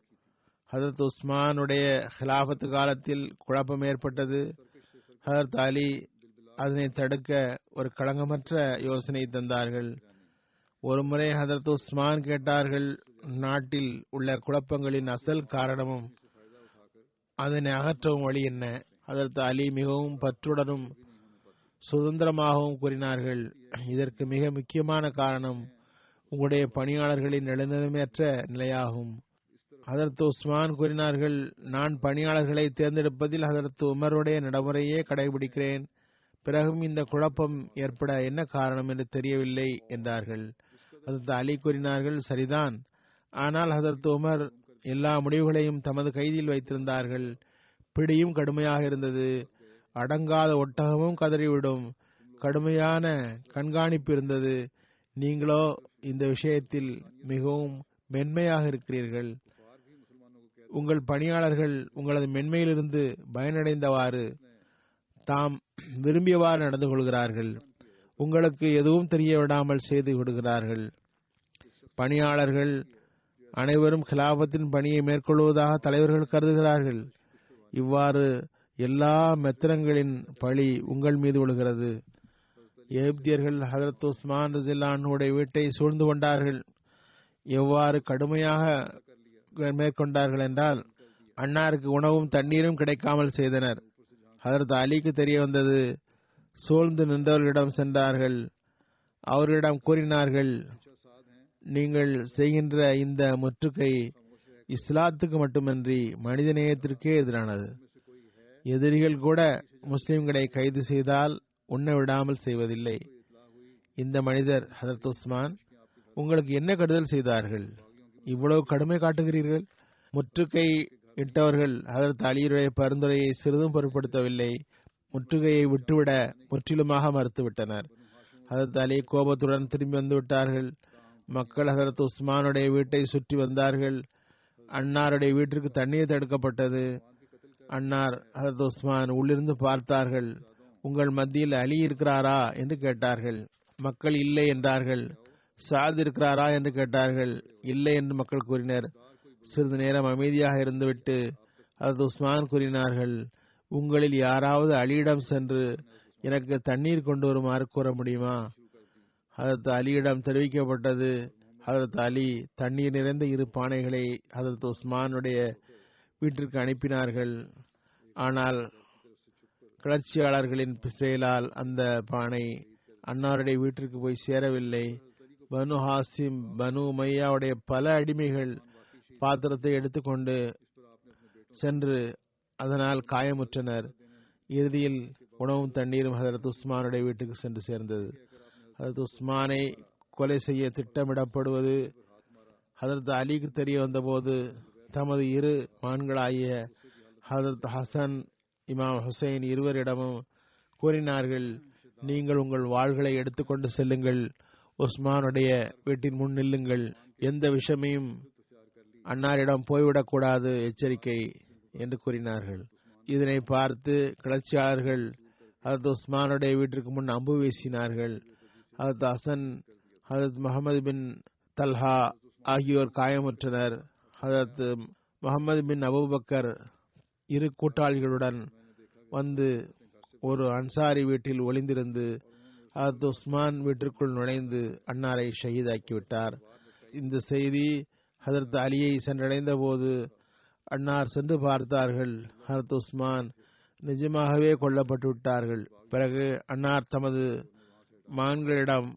ஹதரத் உஸ்மானுடைய ஹிலாபத்து காலத்தில் குழப்பம் ஏற்பட்டது. ஹதரத் அலி அதனை தடுக்க ஒரு களங்கமற்ற யோசனை தந்தார்கள். ஒருமுறை ஹதரத் உஸ்மான் கேட்டார்கள் நாட்டில் உள்ள குழப்பங்களின் அசல் காரணமும் அதனை அகற்றவும் வழி என்ன? அதற்கு அலி மிகவும் பற்றுடனும் சுதந்திரமாகவும் கூறினார்கள். இதற்கு மிக முக்கியமான காரணம் உங்களுடைய பணியாளர்களின் நடுநிலைமையற்ற நிலையாகும். அதற்கு உஸ்மான் கூறினார்கள் நான் பணியாளர்களை தேர்ந்தெடுப்பதில் அதற்கு உமருடைய நடைமுறையே கடைபிடிக்கிறேன். பிறகும் இந்த குழப்பம் ஏற்பட என்ன காரணம் என்று தெரியவில்லை என்றார்கள். அதற்கு அலி கூறினார்கள் சரிதான். ஆனால் அதற்கு உமர் எல்லா முடிவுகளையும் தமது கைதில் வைத்திருந்தார்கள். பிடியும் கடுமையாக இருந்தது. அடங்காத ஒட்டகமும் கதறிவிடும். கடுமையான கண்காணிப்பு இருந்தது. நீங்களோ இந்த விஷயத்தில் மிகவும் மென்மையாக இருக்கிறீர்கள். உங்கள் பணியாளர்கள் உங்களது மென்மையிலிருந்து பயனடைந்தவாறு தாம் விரும்பியவாறு நடந்து கொள்கிறார்கள். உங்களுக்கு எதுவும் தெரிய விடாமல் செய்து விடுகிறார்கள். பணியாளர்கள் அனைவரும் கிலாபத்தின் பணியை மேற்கொள்வதாக தலைவர்கள் கருதுகிறார்கள். இவ்வாறு எல்லா மெத்திரங்களின் பழி உங்கள் மீது விழுகிறது. எகிப்தியர்கள் ஹதரத் உஸ்மான் ரசில்லானுடைய வீட்டை சூழ்ந்து கொண்டார்கள். எவ்வாறு கடுமையாக மேற்கொண்டார்கள் என்றால் அன்னாருக்கு உணவும் தண்ணீரும் கிடைக்காமல் செய்தனர். ஹதரத் அலிக்கு தெரிய வந்தது சூழ்ந்து நின்றவர்களிடம் சென்றார்கள். அவர்களிடம் கூறினார்கள் நீங்கள் செய்கின்ற இந்த முற்றுகை இஸ்லாத்துக்கு மட்டுமின்றி மனிதநேயத்திற்கே எதிரானது. எதிரிகள் கூட முஸ்லிம்களை கைது செய்தால் உண்ண விடாமல் செய்வதில்லை. இந்த மனிதர் ஹதரத் உஸ்மான் உங்களுக்கு என்ன கடுதல் செய்தார்கள்? இவ்வளவு கடுமை காட்டுகிறீர்கள்? முற்றுகை இட்டவர்கள் ஹதரத் அலியுடைய பரிந்துரையை சிறிதும் பொருட்படுத்தவில்லை. முற்றுகையை விட்டுவிட முற்றிலுமாக மறுத்துவிட்டனர். ஹதரத் அலி கோபத்துடன் திரும்பி வந்து விட்டார்கள் மக்கள் ஹதரத் உஸ்மானுடைய வீட்டை சுற்றி வந்தார்கள். அன்னாருடைய வீட்டிற்கு தண்ணீர் தடுக்கப்பட்டது. அன்னார் ஹரத் உஸ்மான் உள்ளிருந்து பார்த்தார்கள் உங்கள் மத்தியில் அலி இருக்கிறாரா? என்று கேட்டார்கள். மக்கள் இல்லை என்றார்கள். சாத் இருக்கிறாரா? என்று கேட்டார்கள். இல்லை என்று மக்கள் கூறினர். சிறிது நேரம் அமைதியாக இருந்துவிட்டு ஹரத் உஸ்மான் கூறினார்கள் உங்களில் யாராவது அலியிடம் சென்று எனக்கு தண்ணீர் கொண்டு வருமாறு கூற முடியுமா? அதற்கு அலியிடம் தெரிவிக்கப்பட்டது ஹதரத் அலி தண்ணீர் நிறைந்த இரு பானைகளை ஹதரத் உஸ்மானுடைய வீட்டிற்கு அனுப்பினார்கள். ஆனால் கிளர்ச்சியாளர்களின் செயலால் அந்த பானை அன்னாருடைய வீட்டிற்கு போய் சேரவில்லை. பனு ஹாசிம் பனு மையாவுடைய பல அடிமைகள் பாத்திரத்தை எடுத்துக்கொண்டு சென்று அதனால் காயமுற்றனர். இறுதியில் உணவும் தண்ணீரும் ஹதரத் உஸ்மானுடைய வீட்டுக்கு சென்று சேர்ந்தது. ஹதரத் உஸ்மானை கொலை செய்ய திட்டமிடப்படுவது. ஹதரத் அலிக்கு தெரிய வந்தபோது தமது இரு மான்களாகிய ஹதரத் ஹசன் இமாம் ஹுசைன் இருவரிடமும் கூறினார்கள் நீங்கள் உங்கள் வாள்களை எடுத்துக்கொண்டு செல்லுங்கள். உஸ்மானுடைய வீட்டின் முன் நில்லுங்கள். எந்த விஷயமையும் அன்னாரிடம் போய்விடக்கூடாது எச்சரிக்கை என்று கூறினார்கள். இதனை பார்த்து கிளர்ச்சியாளர்கள் ஹதரத் உஸ்மானுடைய வீட்டிற்கு முன் அம்பு வீசினார்கள். ஹதரத் ஹசன் ஹசரத் முகமது பின் தல்ஹா ஆகியோர் காயமுற்றனர். ஹசரத் முகமது பின் அபுபக்கர் இரு கூட்டாளிகளுடன் வந்து ஒரு அன்சாரி வீட்டில் ஒளிந்திருந்து ஹசரத் உஸ்மான் வீட்டிற்குள் நுழைந்து அன்னாரை ஷஹீதாக்கிவிட்டார். இந்த செய்தி ஹசரத் அலியை சென்றடைந்த போது அன்னார் சென்று பார்த்தார்கள். ஹரத் உஸ்மான் நிஜமாகவே கொல்லப்பட்டு விட்டார்கள் பிறகு அன்னார் தமது மகன்களிடம்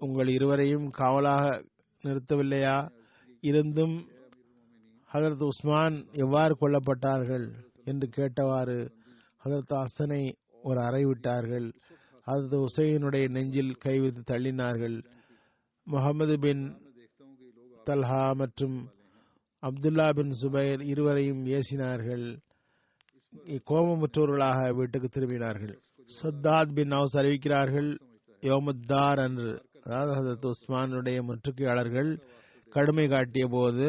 உங்கள் இருவரையும் காவலாக நிறுத்தவில்லையா? இருந்தும் ஹதரத் உஸ்மான் எவ்வாறு கொல்லப்பட்டார்கள் என்று கேட்டவாறு ஹதரத் அசனை ஒரு அறை விட்டார்கள். ஹதரத் உசைனுடைய நெஞ்சில் கைவித்து தள்ளினார்கள். முகமது பின் தல்ஹா மற்றும் அப்துல்லா பின் சுபைர் இருவரையும் ஏசினார்கள். கோபமுற்றவர்களாக வீட்டுக்கு திரும்பினார்கள். சத்தாத் பின் நவுஸ் அறிவிக்கிறார்கள் யோமத்தார் அன்று அதாவது ஹசரத் உஸ்மானுடைய முற்றுகையாளர்கள் கடுமை காட்டிய போது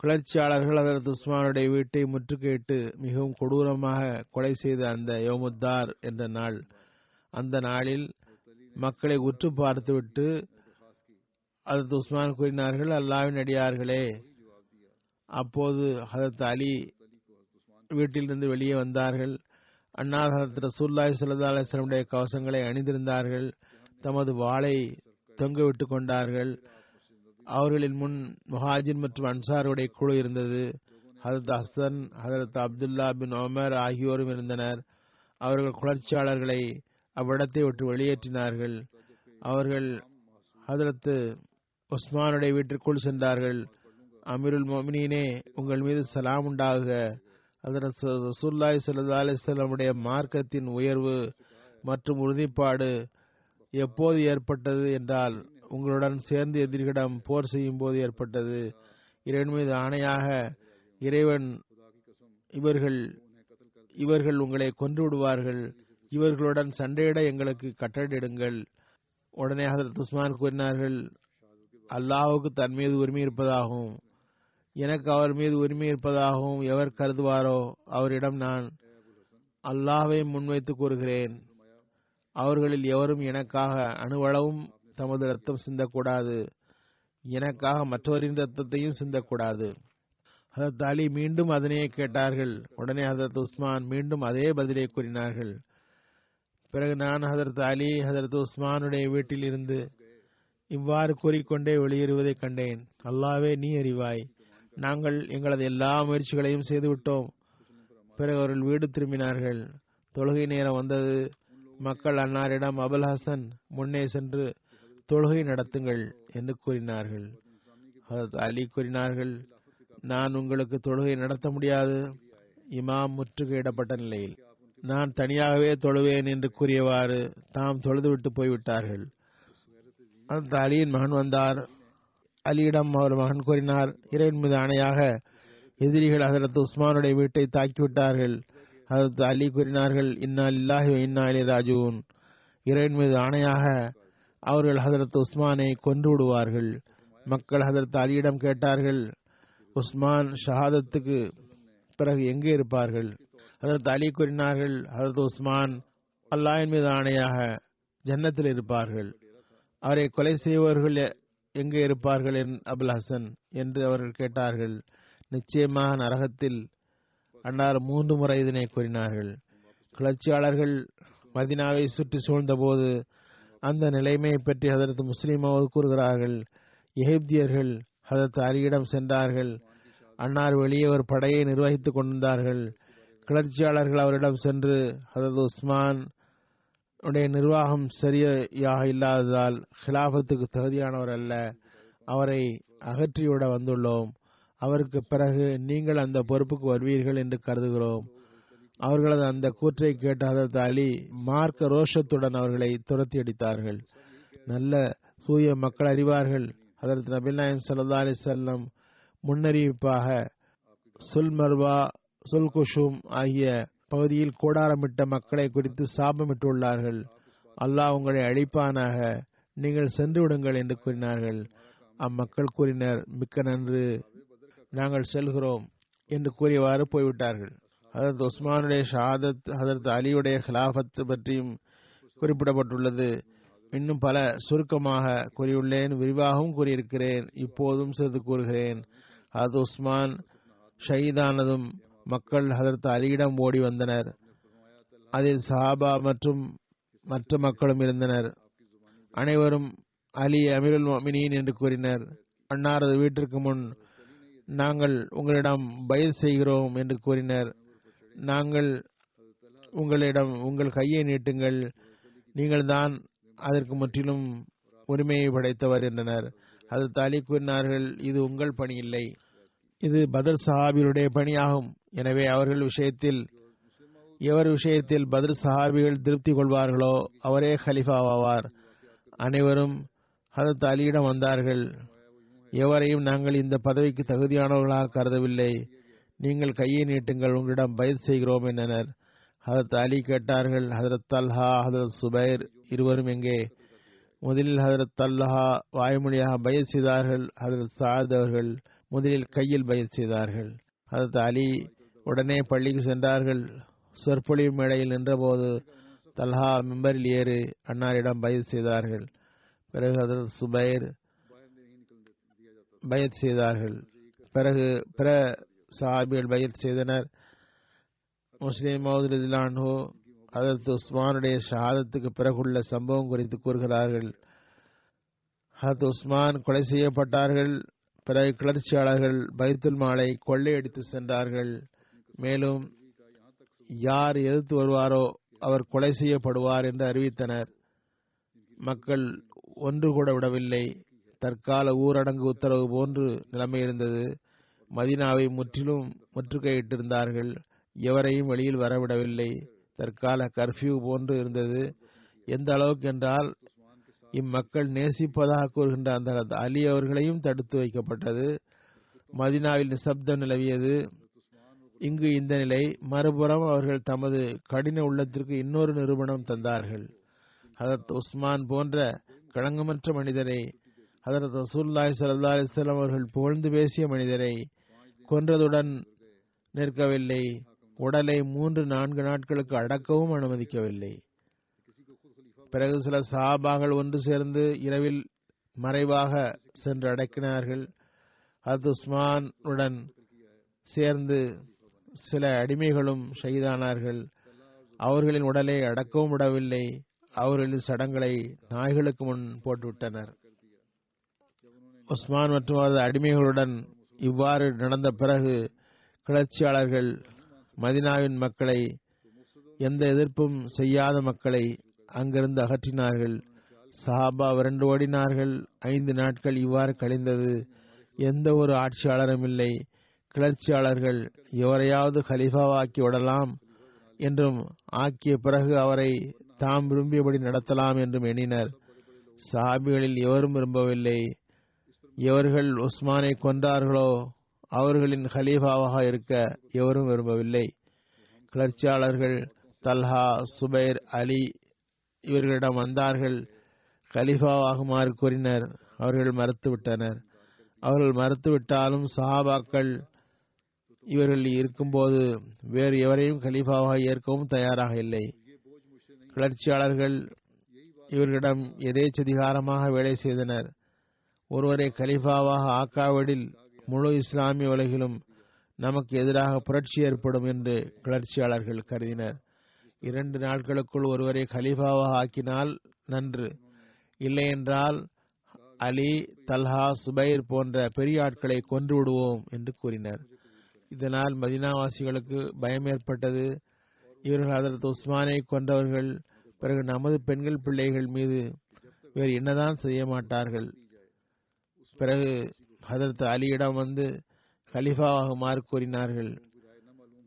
கிளர்ச்சியாளர்கள் ஹசரத் உஸ்மானுடைய வீட்டை முற்றுகையிட்டு மிகவும் கொடூரமாக கொலை செய்த அந்த யோமுத்தார் என்ற நாள். அந்த நாளில் மக்களை உற்று பார்த்துவிட்டு ஹசரத் உஸ்மான் கூறினார்கள் அல்லாவின் அடியார்களே அப்போது ஹசரத் அலி வீட்டிலிருந்து வெளியே வந்தார்கள். அண்ணா ஹசரத் ரசூல்லாய் சுல்லா அலிஸ்லமுடைய கவசங்களை அணிந்திருந்தார்கள். தமது வாளை தொங்க விட்டு கொண்டார்கள். அவர்களின் முன் முஹாஜின் மற்றும் அன்சாருடைய குழு இருந்தது. ஹசரத் ஹசன் ஹசரத் அப்துல்லா பின் ஒமர் ஆகியோரும் இருந்தனர். அவர்கள் குளர்ச்சியாளர்களை அவ்விடத்தை விட்டு வெளியேற்றினார்கள். அவர்கள் ஹதரத்து உஸ்மானுடைய வீட்டிற்குள் சென்றார்கள். அமீருல் மொமினே உங்கள் மீது சலாம் உண்டாக. அதரத் ரசூல்லாய் சல்லா அலிஸ்லமுடைய மார்க்கத்தின் உயர்வு மற்றும் உறுதிப்பாடு எப்போது ஏற்பட்டது என்றால் உங்களுடன் சேர்ந்து எதிரிகளிடம் போர் செய்யும் போது ஏற்பட்டது. இறைவன் மீது ஆணையாக இறைவன் இவர்கள் இவர்கள் உங்களை கொன்று விடுவார்கள். இவர்களுடன் சண்டையிட எங்களுக்கு கட்டளையிடுங்கள் உடனே ஹசரத் உஸ்மான் கூறினார்கள் அல்லாஹுக்கு தன் மீது உரிமை இருப்பதாகவும் எனக்கு அவர் மீது உரிமை இருப்பதாகவும் எவர் கருதுவாரோ அவரிடம் நான் அல்லாஹை முன்வைத்து கூறுகிறேன். அவர்களில் எவரும் எனக்காக அணுவளவும் தமது ரத்தம் சிந்தக்கூடாது. எனக்காக மற்றவரின் ரத்தத்தையும் சிந்தக்கூடாது. ஹதரத் அலி மீண்டும் அதனையே கேட்டார்கள். உடனே ஹதரத் உஸ்மான் மீண்டும் அதே பதிலை கூறினார்கள். பிறகு நான் ஹதரத் அலி ஹதரத் உஸ்மானுடைய வீட்டில் இருந்து இவ்வாறு கூறிக்கொண்டே வெளியேறுவதை கண்டேன். அல்லாவே நீ அறிவாய். நாங்கள் எங்களது எல்லா முயற்சிகளையும் செய்துவிட்டோம். பிறகு அவர்கள் வீடு திரும்பினார்கள். தொழுகை நேரம் வந்தது. மக்கள் அன்னாரிடம் அபுல் ஹசன் முன்னே சென்று தொழுகை நடத்துங்கள் என்று கூறினார்கள். அலி கூறினார்கள் நான் உங்களுக்கு தொழுகை நடத்த முடியாது. இமாம் முற்றுகையிடப்பட்ட நிலையில். நான் தனியாகவே தொழுவேன் என்று கூறியவாறு தாம் தொழுதுவிட்டு போய்விட்டார்கள். அந்த அலியின் மகன் வந்தார். அலியிடம் அவர் மகன் கூறினார் இறைவன் மீது ஆணையாக எதிரிகள் அதற்கு உஸ்மானுடைய வீட்டை தாக்கிவிட்டார்கள். ஹசரத் அலி கூறினார்கள் இன்னா இல்லாஹி இன்னா அலி ராஜூன் இறைவன் மீது ஆணையாக அவர்கள் ஹசரத் உஸ்மானை கொன்று விடுவார்கள். மக்கள் ஹசரத் அலியிடம் கேட்டார்கள் உஸ்மான் ஷஹாதத்துக்கு பிறகு எங்கே இருப்பார்கள்? ஹசரத் அலி கூறினார்கள் ஹசரத் உஸ்மான் அல்லாஹின் மீது ஆணையாக ஜன்னத்தில் இருப்பார்கள். அவரை கொலை செய்பவர்கள் எங்கே இருப்பார்கள்? அபுல் ஹசன் என்று அவர்கள் கேட்டார்கள். நிச்சயமாக நரகத்தில் அன்னார் மூன்று முறை இதனை கூறினார்கள். கிளர்ச்சியாளர்கள் மதினாவை சுற்றி சூழ்ந்தபோது அந்த நிலைமையை பற்றி ஹதரத் முஸ்லீமாவது கூறுகிறார்கள். எகிப்தியர்கள் அதற்கு அலியிடம் சென்றார்கள். அன்னார் வெளியே ஒரு படையை நிர்வகித்துக் கொண்டிருந்தார்கள். கிளர்ச்சியாளர்கள் அவரிடம் சென்று ஹதரத் உஸ்மான் உடைய நிர்வாகம் சரியாக இல்லாததால் ஹிலாபத்துக்கு தகுதியானவர் அல்ல. அவரை அகற்றிவிட வந்துள்ளோம். அவருக்கு பிறகு நீங்கள் அந்த பொறுப்புக்கு வருவீர்கள் என்று கருதுகிறோம். அவர்களது அந்த கூற்றை கேட்ட ஹதரத் அலி மார்க்க ரோஷத்துடன் அவர்களை துரத்தி அடித்தார்கள். நல்ல தூய மக்கள் அறிவார்கள். அதற்கு நபில் நாயம் சல்லா அலி செல்லம் முன்னறிவிப்பாக சுல்மர்வா சுல்குஷும் ஆகிய பகுதியில் கூடாரமிட்ட மக்களை குறித்து சாபமிட்டுள்ளார்கள். அல்லாஹ் உங்களை அழிப்பானாக. நீங்கள் சென்று விடுங்கள் என்று கூறினார்கள். அம்மக்கள் கூறினர் மிக்க நன்று. நாங்கள் செல்கிறோம் என்று கூறியவாறு போய்விட்டார்கள். ஹதரத் உஸ்மானுடைய ஷஹாதத் ஹதரத் அலியுடைய ஹிலாஃபத் பற்றியும் குறிப்பிடப்பட்டுள்ளது. இன்னும் பல சுருக்கமாக கூறியுள்ளேன் விரிவாகவும் கூறியிருக்கிறேன். இப்போதும் சிறிது கூறுகிறேன். ஹதரத் உஸ்மான் ஷஹீதானதும் மக்கள் ஹதரத் அலியிடம் ஓடி வந்தனர். அதில் சஹாபா மற்றும் மற்ற மக்களும் இருந்தனர். அனைவரும் அலி அமீருல் மினியின் என்று கூறினர். அன்னாரது வீட்டிற்கு முன் நாங்கள் உங்களிடம் பயல் செய்கிறோம் என்று கூறினர். நாங்கள் உங்களிடம் உங்கள் கையை நீட்டுங்கள். நீங்கள் தான் அதற்கு முற்றிலும் உரிமையை படைத்தவர் என்றனர். அது தாலி கூறினார்கள் இது உங்கள் பணி இல்லை இது பதர் சஹாபிகளுடைய பணியாகும். எனவே அவர்கள் விஷயத்தில் எவர் விஷயத்தில் பதர் சஹாபிகள் திருப்தி கொள்வார்களோ அவரே ஹலிஃபாவாவார் அனைவரும் ஹதரத் அலியிடம் வந்தார்கள். எவரையும் நாங்கள் இந்த பதவிக்கு தகுதியானவர்களாக கருதவில்லை. நீங்கள் கையை நீட்டுங்கள் உங்களிடம் பயத் செய்கிறோம் என்றனர். ஹதரத் அலி கேட்டார்கள் ஹதரத் தல்ஹா ஹதரத் சுபைர் இருவரும் எங்கே? முதலில் ஹதரத் தல்ஹா வாய்மொழியாக பயத் செய்தார்கள். ஹதரத் சாத் அவர்கள் முதலில் கையில் பயத் செய்தார்கள். ஹதரத் அலி உடனே பள்ளிக்கு சென்றார்கள். சொற்பொழிவு மேடையில் நின்றபோது தல்ஹா மெம்பரில் ஏறு அன்னாரிடம் பயது செய்தார்கள். பிறகு ஹதரத் சுபைர் பயத் செய்தார்கள். பிறகு பிற சஹாபிகள் பயத் செய்தனர். முஸ்லீம் மௌதுலானோ அதற்கு உஸ்மானுடைய ஷஹாதத்துக்கு பிறகுள்ள சம்பவம் குறித்து கூறுகிறார்கள். ஹத் உஸ்மான் கொலை செய்யப்பட்டார்கள். பிறகு கிளர்ச்சியாளர்கள் பைத்துல் மாலை கொள்ளையடித்து சென்றார்கள். மேலும் யார் எதிர்த்து வருவாரோ அவர் கொலை செய்யப்படுவார் என்று அறிவித்தனர். மக்கள் ஒன்று கூட விடவில்லை. தற்கால ஊரடங்கு உத்தரவு போன்று நிலைமை இருந்தது மதினாவை முற்றிலும் முற்றுகையிட்டிருந்தார்கள். எவரையும் வெளியில் வரவிடவில்லை. தற்கால கர்ஃபியூ போன்று இருந்தது. எந்த அளவுக்கு என்றால் இம்மக்கள் நேசிப்பதாக கூறுகின்ற அந்த அலி அவர்களையும் தடுத்து வைக்கப்பட்டது. மதினாவில் நிசப்தம் நிலவியது. இங்கு இந்த நிலை மறுபுறம் அவர்கள் தமது கடின உள்ளத்திற்கு இன்னொரு நிரூபணம் தந்தார்கள். ஹதத் உஸ்மான் போன்ற களங்கமற்ற மனிதரை ஹதரத் ரசூல்லாய் சல்லா அலிஸ்லாம் அவர்கள் புகழ்ந்து பேசிய மனிதரை கொன்றதுடன் நிற்கவில்லை. உடலை மூன்று நான்கு நாட்களுக்கு அடக்கவும் அனுமதிக்கவில்லை. பிறகு சில சாபாகள் ஒன்று சேர்ந்து இரவில் மறைவாக சென்று அடக்கினார்கள். அது உஸ்மான் உடன் சேர்ந்து சில அடிமைகளும் செய்தானார்கள் அவர்களின் உடலை அடக்கவும் விடவில்லை. அவர்களின் சடங்களை நாய்களுக்கு முன் போட்டுவிட்டனர். உஸ்மான் மற்றும் அவரது அடிமைகளுடன் இவ்வாறு நடந்த பிறகு கிளர்ச்சியாளர்கள் மதினாவின் மக்களை எந்த எதிர்ப்பும் செய்யாத மக்களை அங்கிருந்து அகற்றினார்கள். சஹாபா விரண்டு ஓடினார்கள். ஐந்து நாட்கள் இவ்வாறு கழிந்தது. எந்த ஒரு ஆட்சியாளரும் இல்லை. கிளர்ச்சியாளர்கள் எவரையாவது ஹலிஃபாவாக்கி விடலாம் என்றும் ஆக்கிய பிறகு அவரை தாம் விரும்பியபடி நடத்தலாம் என்றும் எண்ணினர். சாபிகளில் எவரும் விரும்பவில்லை. எவர்கள் உஸ்மானை கொன்றார்களோ அவர்களின் ஹலீஃபாவாக இருக்க எவரும் விரும்பவில்லை. கிளர்ச்சியாளர்கள் தல்ஹா சுபைர் அலி இவர்களிடம் வந்தார்கள். கலிஃபாவாகுமாறு கூறினர். அவர்கள் மறுத்துவிட்டனர். அவர்கள் மறுத்துவிட்டாலும் சஹாபாக்கள் இவர்கள் இருக்கும்போது வேறு எவரையும் கலீஃபாவாக ஏற்கவும் தயாராக இல்லை. கிளர்ச்சியாளர்கள் இவர்களிடம் எதேச்சதிகாரமாக வேலை செய்தனர். ஒருவரை கலிஃபாவாக ஆக்காவிடில் முழு இஸ்லாமிய உலகிலும் நமக்கு எதிராக புரட்சி ஏற்படும் என்று கிளர்ச்சியாளர்கள் கருதினர். இரண்டு நாட்களுக்குள் ஒருவரை கலீஃபாவாக ஆக்கினால் நன்று. இல்லையென்றால் அலி தல்ஹா சுபைர் போன்ற பெரிய ஆட்களை கொன்று விடுவோம் என்று கூறினர். இதனால் மதினாவாசிகளுக்கு பயம் ஏற்பட்டது. இவர்கள் அதற்கு உஸ்மானை கொண்டவர்கள் பிறகு நமது பெண்கள் பிள்ளைகள் மீது வேறு என்னதான் செய்ய மாட்டார்கள்? பிறகு ஹதரத் அலியிடம் வந்து கலீஃபாவாகுமாறு கூறினார்கள்.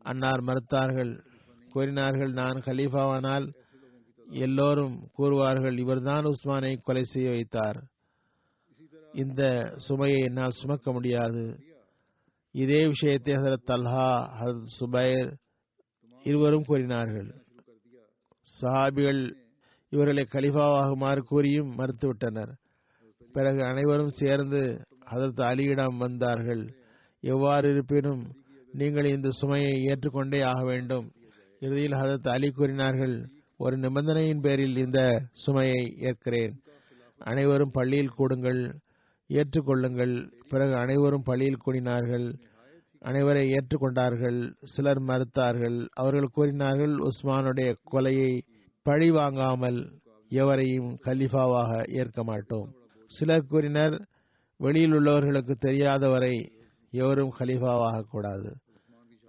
அன்னார் மறுத்தார்கள். கூறினார்கள் நான் கலீஃபாவானால் எல்லோரும் கூறுவார்கள் இவர்தான் உஸ்மானை கொலை செய்ய வைத்தார். இந்த சுமையை என்னால் சுமக்க முடியாது. இதே விஷயத்தை ஹசரத் தல்ஹா ஹசரத் சுபைர் இருவரும் கூறினார்கள். சஹாபிகள் இவர்களை கலிஃபாவாகுமாறு கூறியும் மறுத்துவிட்டனர். பிறகு அனைவரும் சேர்ந்து அதற்கு அலியிடம் வந்தார்கள். எவ்வாறு இருப்பினும் நீங்கள் இந்த சுமையை ஏற்றுக்கொண்டே ஆக வேண்டும். இறுதியில் ஹதரத் அலி கூறினார்கள் ஒரு நிபந்தனையின் பேரில் இந்த சுமையை ஏற்கிறேன். அனைவரும் பள்ளியில் கூடுங்கள் ஏற்றுக்கொள்ளுங்கள். பிறகு அனைவரும் பள்ளியில் கூடினார்கள். அனைவரை ஏற்றுக்கொண்டார்கள் சிலர் மறுத்தார்கள். அவர்கள் கூறினார்கள் உஸ்மானுடைய கொலையை பழி வாங்காமல் எவரையும் கலிஃபாவாக ஏற்க மாட்டோம். சிலர் கூறினர் வெளியில் உள்ளவர்களுக்கு தெரியாதவரை எவரும் ஹலீஃபாவாக கூடாது.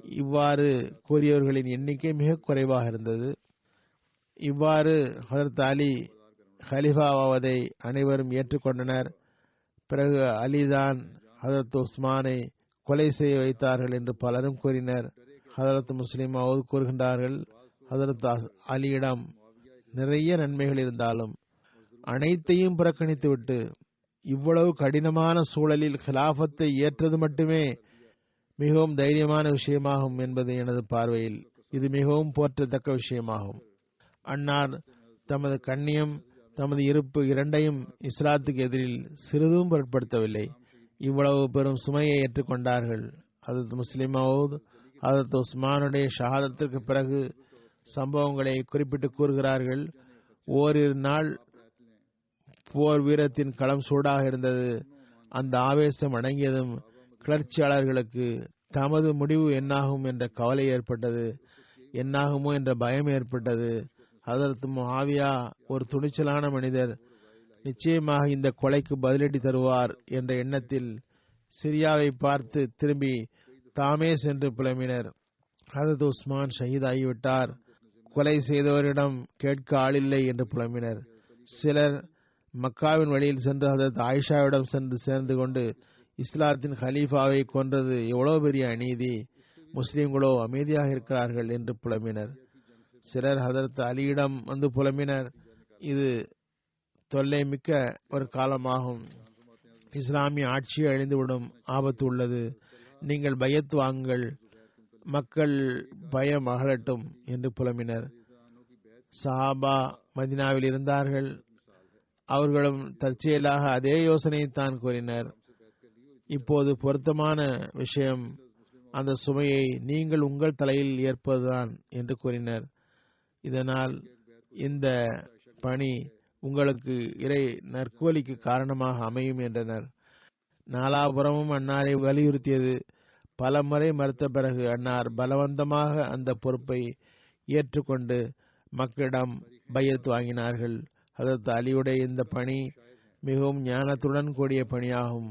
இவ்வாறு கூறியவர்களின் எண்ணிக்கை மிக குறைவாக இருந்தது. இவ்வாறு ஹதரத் அலி ஹலிஃபாவாவதை அனைவரும் ஏற்றுக்கொண்டனர். பிறகு அலிதான் ஹதரத் உஸ்மானை கொலை செய்ய வைத்தார்கள் என்று பலரும் கூறினர். ஹதரத் முஸ்லிம் கூறுகின்றார்கள் ஹதரத் அலியிடம் நிறைய நன்மைகள் இருந்தாலும் அனைத்தையும் புறக்கணித்துவிட்டு இவ்வளவு கடினமான சூழலில் கிலாபத்தை ஏற்றது மட்டுமே மிகவும் தைரியமான விஷயமாகும் என்பது எனது பார்வையில். இது மிகவும் போற்றத்தக்க விஷயமாகும். அன்னார் தமது கண்ணியம் தமது இருப்பு இரண்டையும் இஸ்லாத்துக்கு எதிரில் சிறிதும் பொருட்படுத்தவில்லை. இவ்வளவு பெரும் சுமையை ஏற்றுக்கொண்டார்கள் அதத் முஸ்லிம் மவுத் அதத் உஸ்மானுடைய ஷஹாதத்திற்கு பிறகு சம்பவங்களை குறிப்பிட்டு கூறுகிறார்கள். ஓரிரு நாள் போர் வீரத்தின் களம் சூடாக இருந்தது. அந்த ஆவேசம் அடங்கியதும் கிளர்ச்சியாளர்களுக்கு தமது முடிவு என்னாகும் என்ற கவலை ஏற்பட்டது. என்னாகுமோ என்ற பயம் ஏற்பட்டது. அதற்கு ஆவியா ஒரு துணிச்சலான மனிதர். நிச்சயமாக இந்த கொலைக்கு பதிலடி தருவார் என்ற எண்ணத்தில் சிரியாவை பார்த்து திரும்பி தாமே சென்று புலம்பினர். ஹதத் உஸ்மான் ஷஹீதாகிவிட்டார். கொலை செய்தவரிடம் கேட்க ஆளில்லை என்று புலம்பினர். சிலர் மக்காவின் வழியில் சென்று அதற்கு ஆயிஷாவிடம் சென்று சேர்ந்து கொண்டு இஸ்லாத்தின் ஹலீஃபாவை கொன்றது எவ்வளவு பெரிய அநீதி. முஸ்லிம்களோ அமைதியாக இருக்கிறார்கள் என்று புலம்பினர். சிலர் ஹதரத் அலியிடம் வந்து புலம்பினர். இது தொல்லை மிக்க ஒரு காலமாகும். இஸ்லாமிய ஆட்சி அழிந்துவிடும் ஆபத்து உள்ளது. நீங்கள் பயத்து வாங்குங்கள். மக்கள் பயம் அகலட்டும் என்று புலம்பினர். சஹாபா மதினாவில் இருந்தார்கள். அவர்களும் தற்செயலாக அதே யோசனையை தான் கூறினர். இப்போது பொருத்தமான விஷயம் அந்த சுமையை நீங்கள் உங்கள் தலையில் ஏற்பதுதான் என்று கூறினர். இதனால் இந்த பணி உங்களுக்கு இறை நற்கோலிக்கு காரணமாக அமையும் என்றனர். நாலாபுரமும் அன்னாரை வலியுறுத்தியது. பல முறை மறுத்த பிறகு அன்னார் பலவந்தமாக அந்த பொறுப்பை ஏற்றுக்கொண்டு மக்களிடம் பையத்து வாங்கினார்கள். அதற்கு அலியுடைய இந்த பணி மிகவும் ஞானத்துடன் கூடிய பணியாகும்.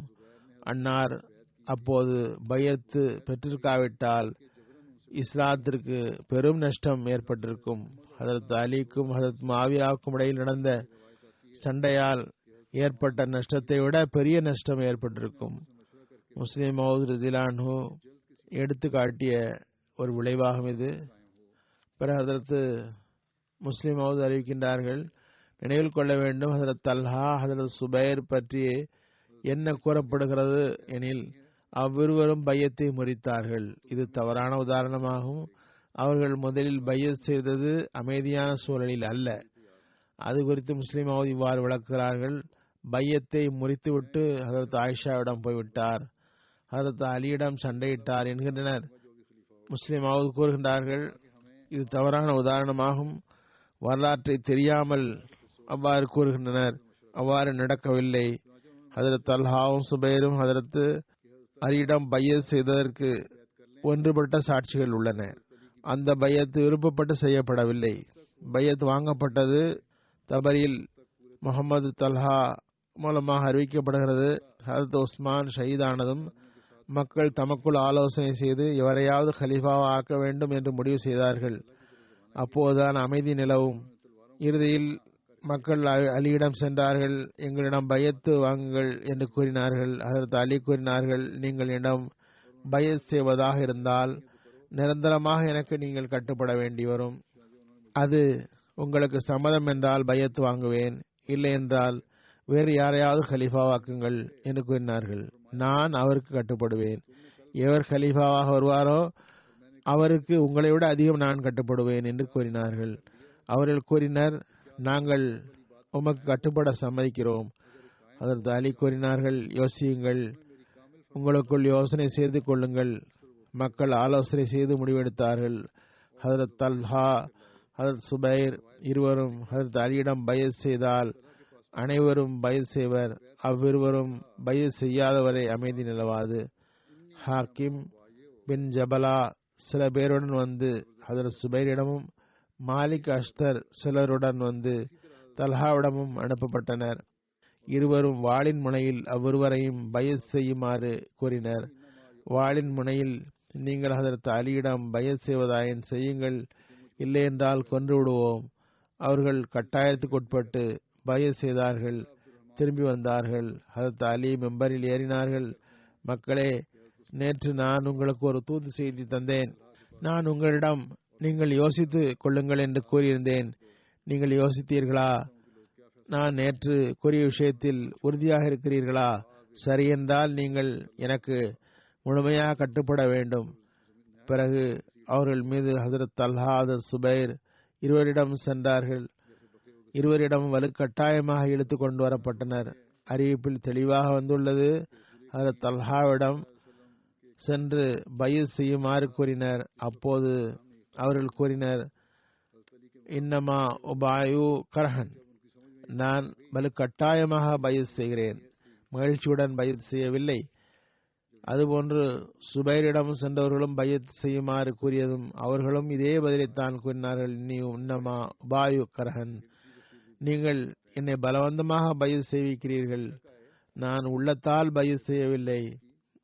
அன்னார் அப்போது பயத்து பெற்றிருக்காவிட்டால் இஸ்லாத்திற்கு பெரும் நஷ்டம் ஏற்பட்டிருக்கும். அதற்கு அலிக்கும் ஹதரத் மாவியாவுக்கும் இடையில் நடந்த சண்டையால் ஏற்பட்ட நஷ்டத்தை விட பெரிய நஷ்டம் ஏற்பட்டிருக்கும். முஸ்லிம் மவுத் ரஜிலான்ஹு எடுத்து காட்டிய ஒரு விளைவாகும் இது. பிறகு அதற்கு முஸ்லிம் மவுத் அறிவிக்கின்றார்கள் நினைவில் கொள்ள வேண்டும். ஹசரத் தல்ஹா ஹசரத் சுபைர் பற்றி என்ன கூறப்படுகிறது எனில் அவ்விருவரும் பையத்தை முறித்தார்கள். இது தவறான உதாரணமாகும். அவர்கள் முதலில் பையத் செய்தது அமைதியான சூழலில் அல்ல. அது குறித்து முஸ்லிமாவது இவ்வாறு விளக்குகிறார்கள். பையத்தை முறித்துவிட்டு ஹசரத் ஆயிஷாவிடம் போய்விட்டார். ஹசரத் அலியிடம் சண்டையிட்டார் என்கின்றனர். முஸ்லிமாவது கூறுகின்றார்கள் இது தவறான உதாரணமாகும். வரலாற்றை தெரியாமல் அவ்வாறு கூறுகின்றனர். அவ்வாறு நடக்கவில்லை. ஹதரத் அல்ஹாவும் சுபைரும் ஹதரத்து அரியிடம் பையத் செய்ததற்கு ஒன்றுபட்ட சாட்சிகள் உள்ளன. அந்த பையத்து விருப்பப்பட்டு செய்யப்படவில்லை. பையத் வாங்கப்பட்டது தபரில் முகமது தல்ஹா மூலமாக அறிவிக்கப்படுகிறது. ஹரத் உஸ்மான் ஷஹீதானதும் மக்கள் தமக்குள் ஆலோசனை செய்து எவரையாவது ஹலீஃபாவை ஆக்க வேண்டும் என்று முடிவு செய்தார்கள். அப்போதுதான் அமைதி நிலவும். இறுதியில் மக்கள் அலியிடம் சென்றார்கள். எங்களிடம் பயத்து வாங்குங்கள் என்று கூறினார்கள். அதற்கு அலி கூறினார்கள் நீங்கள் என்னிடம் பய செய்வதாக இருந்தால் நிரந்தரமாக எனக்கு நீங்கள் கட்டுப்பட வேண்டி வரும். அது உங்களுக்கு சம்மதம் என்றால் பயத்து வாங்குவேன். இல்லை என்றால் வேறு யாரையாவது ஹலீஃபாவாக்குங்கள் என்று கூறினார்கள். நான் அவருக்கு கட்டுப்படுவேன். எவர் ஹலீஃபாவாக வருவாரோ அவருக்கு உங்களை விட அதிகம் நான் கட்டுப்படுவேன் என்று கூறினார்கள். அவர்கள் கூறினர் நாங்கள் உமக்கு கட்டுப்பட சம்மதிக்கிறோம். அதற்கு அலி கூறினார்கள் யோசியுங்கள் உங்களுக்குள் யோசனை செய்து கொள்ளுங்கள். மக்கள் ஆலோசனை செய்து முடிவெடுத்தார்கள். ஹதரத் தல்ஹா ஹதரத் சுபைர் இருவரும் ஹதரத் அலியிடம் பயஸ் செய்தால் அனைவரும் பயஸ் செய்வர். அவ்விருவரும் பயல் செய்யாதவரை அமைதி நிலவாது. ஹாக்கிம் பின் ஜபலா சில பேருடன் வந்து ஹதரத் சுபைரிடமும் மாலிக் அஷ்தர் சிலருடன் வந்து தல்ஹாவிடமும் அனுப்பப்பட்டனர். இருவரும் வாளின் முனையில் அவ்வொருவரையும் பயஸ் செய்யுமாறு கூறினர். வாளின் முனையில் நீங்கள் அதற்கு அலியிடம் பயஸ் செய்வதாயின் செய்யுங்கள். இல்லையென்றால் கொன்று விடுவோம். அவர்கள் கட்டாயத்துக்குட்பட்டு பயஸ் செய்தார்கள். திரும்பி வந்தார்கள். அதற்கு அலி மெம்பரில் ஏறினார்கள். மக்களே நேற்று நான் உங்களுக்கு ஒரு தூது செய்தி தந்தேன். நான் உங்களிடம் நீங்கள் யோசித்து கொள்ளுங்கள் என்று கூறியிருந்தேன். நீங்கள் யோசித்தீர்களா? நான் நேற்று கூறிய விஷயத்தில் உறுதியாக இருக்கிறீர்களா? சரி என்றால் நீங்கள் எனக்கு முழுமையாக கட்டுப்பட வேண்டும். பிறகு அவர்கள் மீது ஹசரத் தல்ஹா ஹசரத் சுபைர் இருவரிடம் சென்றார்கள். இருவரிடம் வலுக்கட்டாயமாக இழுத்து கொண்டு வரப்பட்டனர். அறிவிப்பில் தெளிவாக வந்துள்ளது ஹசரத் தல்ஹாவிடம் சென்று பயிர் செய்யுமாறு கூறினர். அப்போது அவர்கள் கூறினர் இன்னமா உபாயு கரஹன். நான் வலுக்கட்டாயமாக பயிர் செய்கிறேன். மகிழ்ச்சியுடன் பயிர் செய்யவில்லை. அதுபோன்று சுபைரிடம் சென்றவர்களும் பயிர் செய்யுமாறு கூறியதும் அவர்களும் இதே பதிலைத்தான் கூறினார்கள். நீ உன்னமா உபாயு கரஹன். நீங்கள் என்னை பலவந்தமாக பயிர் செய்விக்கிறீர்கள். நான் உள்ளத்தால் பயிர் செய்யவில்லை.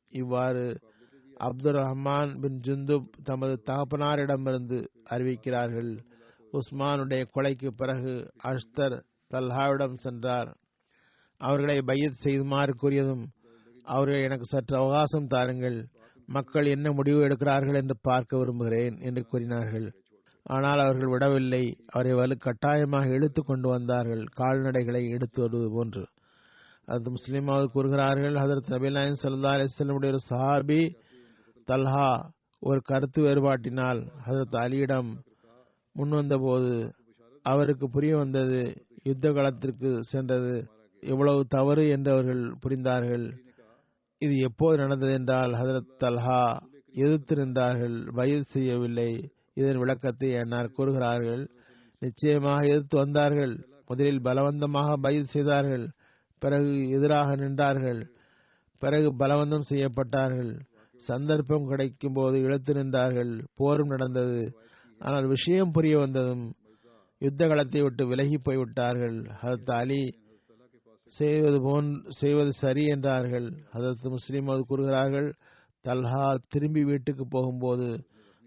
இவ்வாறு அப்துல் ரஹ்மான் பின் ஜுந்துப் தமது தகப்பனாரிடமிருந்து அறிவிக்கிறார்கள். உஸ்மானுடைய கொலைக்கு பிறகு அஷ்தர் தல்ஹாவிடம் சென்றார். அவர்களை பையத் செய்துமாறு கூறியதும் அவர்கள் எனக்கு சற்று அவகாசம் தாருங்கள். மக்கள் என்ன முடிவு எடுக்கிறார்கள் என்று பார்க்க விரும்புகிறேன் என்று கூறினார்கள். ஆனால் அவர்கள் விடவில்லை. அவரை வலு கட்டாயமாக இழுத்து கொண்டு வந்தார்கள். கால்நடைகளை எடுத்து வருவது போன்று. அது முஸ்லீமாவது கூறுகிறார்கள். ஹதரத் நபிலாயின் சல்லா அலிஸ்லமுடைய ஒரு சஹாபி தல்ஹா ஒரு கருத்து வேறுபாட்டினால் ஹசரத் அலியிடம் முன்வந்தபோது அவருக்கு புரிய வந்தது யுத்த காலத்திற்கு சென்றது. எவ்வளவு தவறு என்று அவர்கள் புரிந்தார்கள். இது எப்போது நடந்தது என்றால் ஹசரத் தல்ஹா எதிர்த்து நின்றார்கள் வயது செய்யவில்லை. இதன் விளக்கத்தை என்னார் கூறுகிறார்கள். நிச்சயமாக எதிர்த்து வந்தார்கள். முதலில் பலவந்தமாக பயிர் செய்தார்கள். பிறகு எதிராக நின்றார்கள். பிறகு பலவந்தம் செய்யப்பட்டார்கள். சந்தர்ப்பம் கிடைக்கும் போது இழுத்து நின்றார்கள். போரும் நடந்தது. ஆனால் விஷயம் புரிய வந்ததும் யுத்த களத்தை விட்டு விலகி போய்விட்டார்கள். ஹதத் அலி செய்வது போன் செய்வது சரி என்றார்கள். ஹதத் முஸ்லீம் அது கூறுகிறார்கள் தல்ஹா திரும்பி வீட்டுக்கு போகும்போது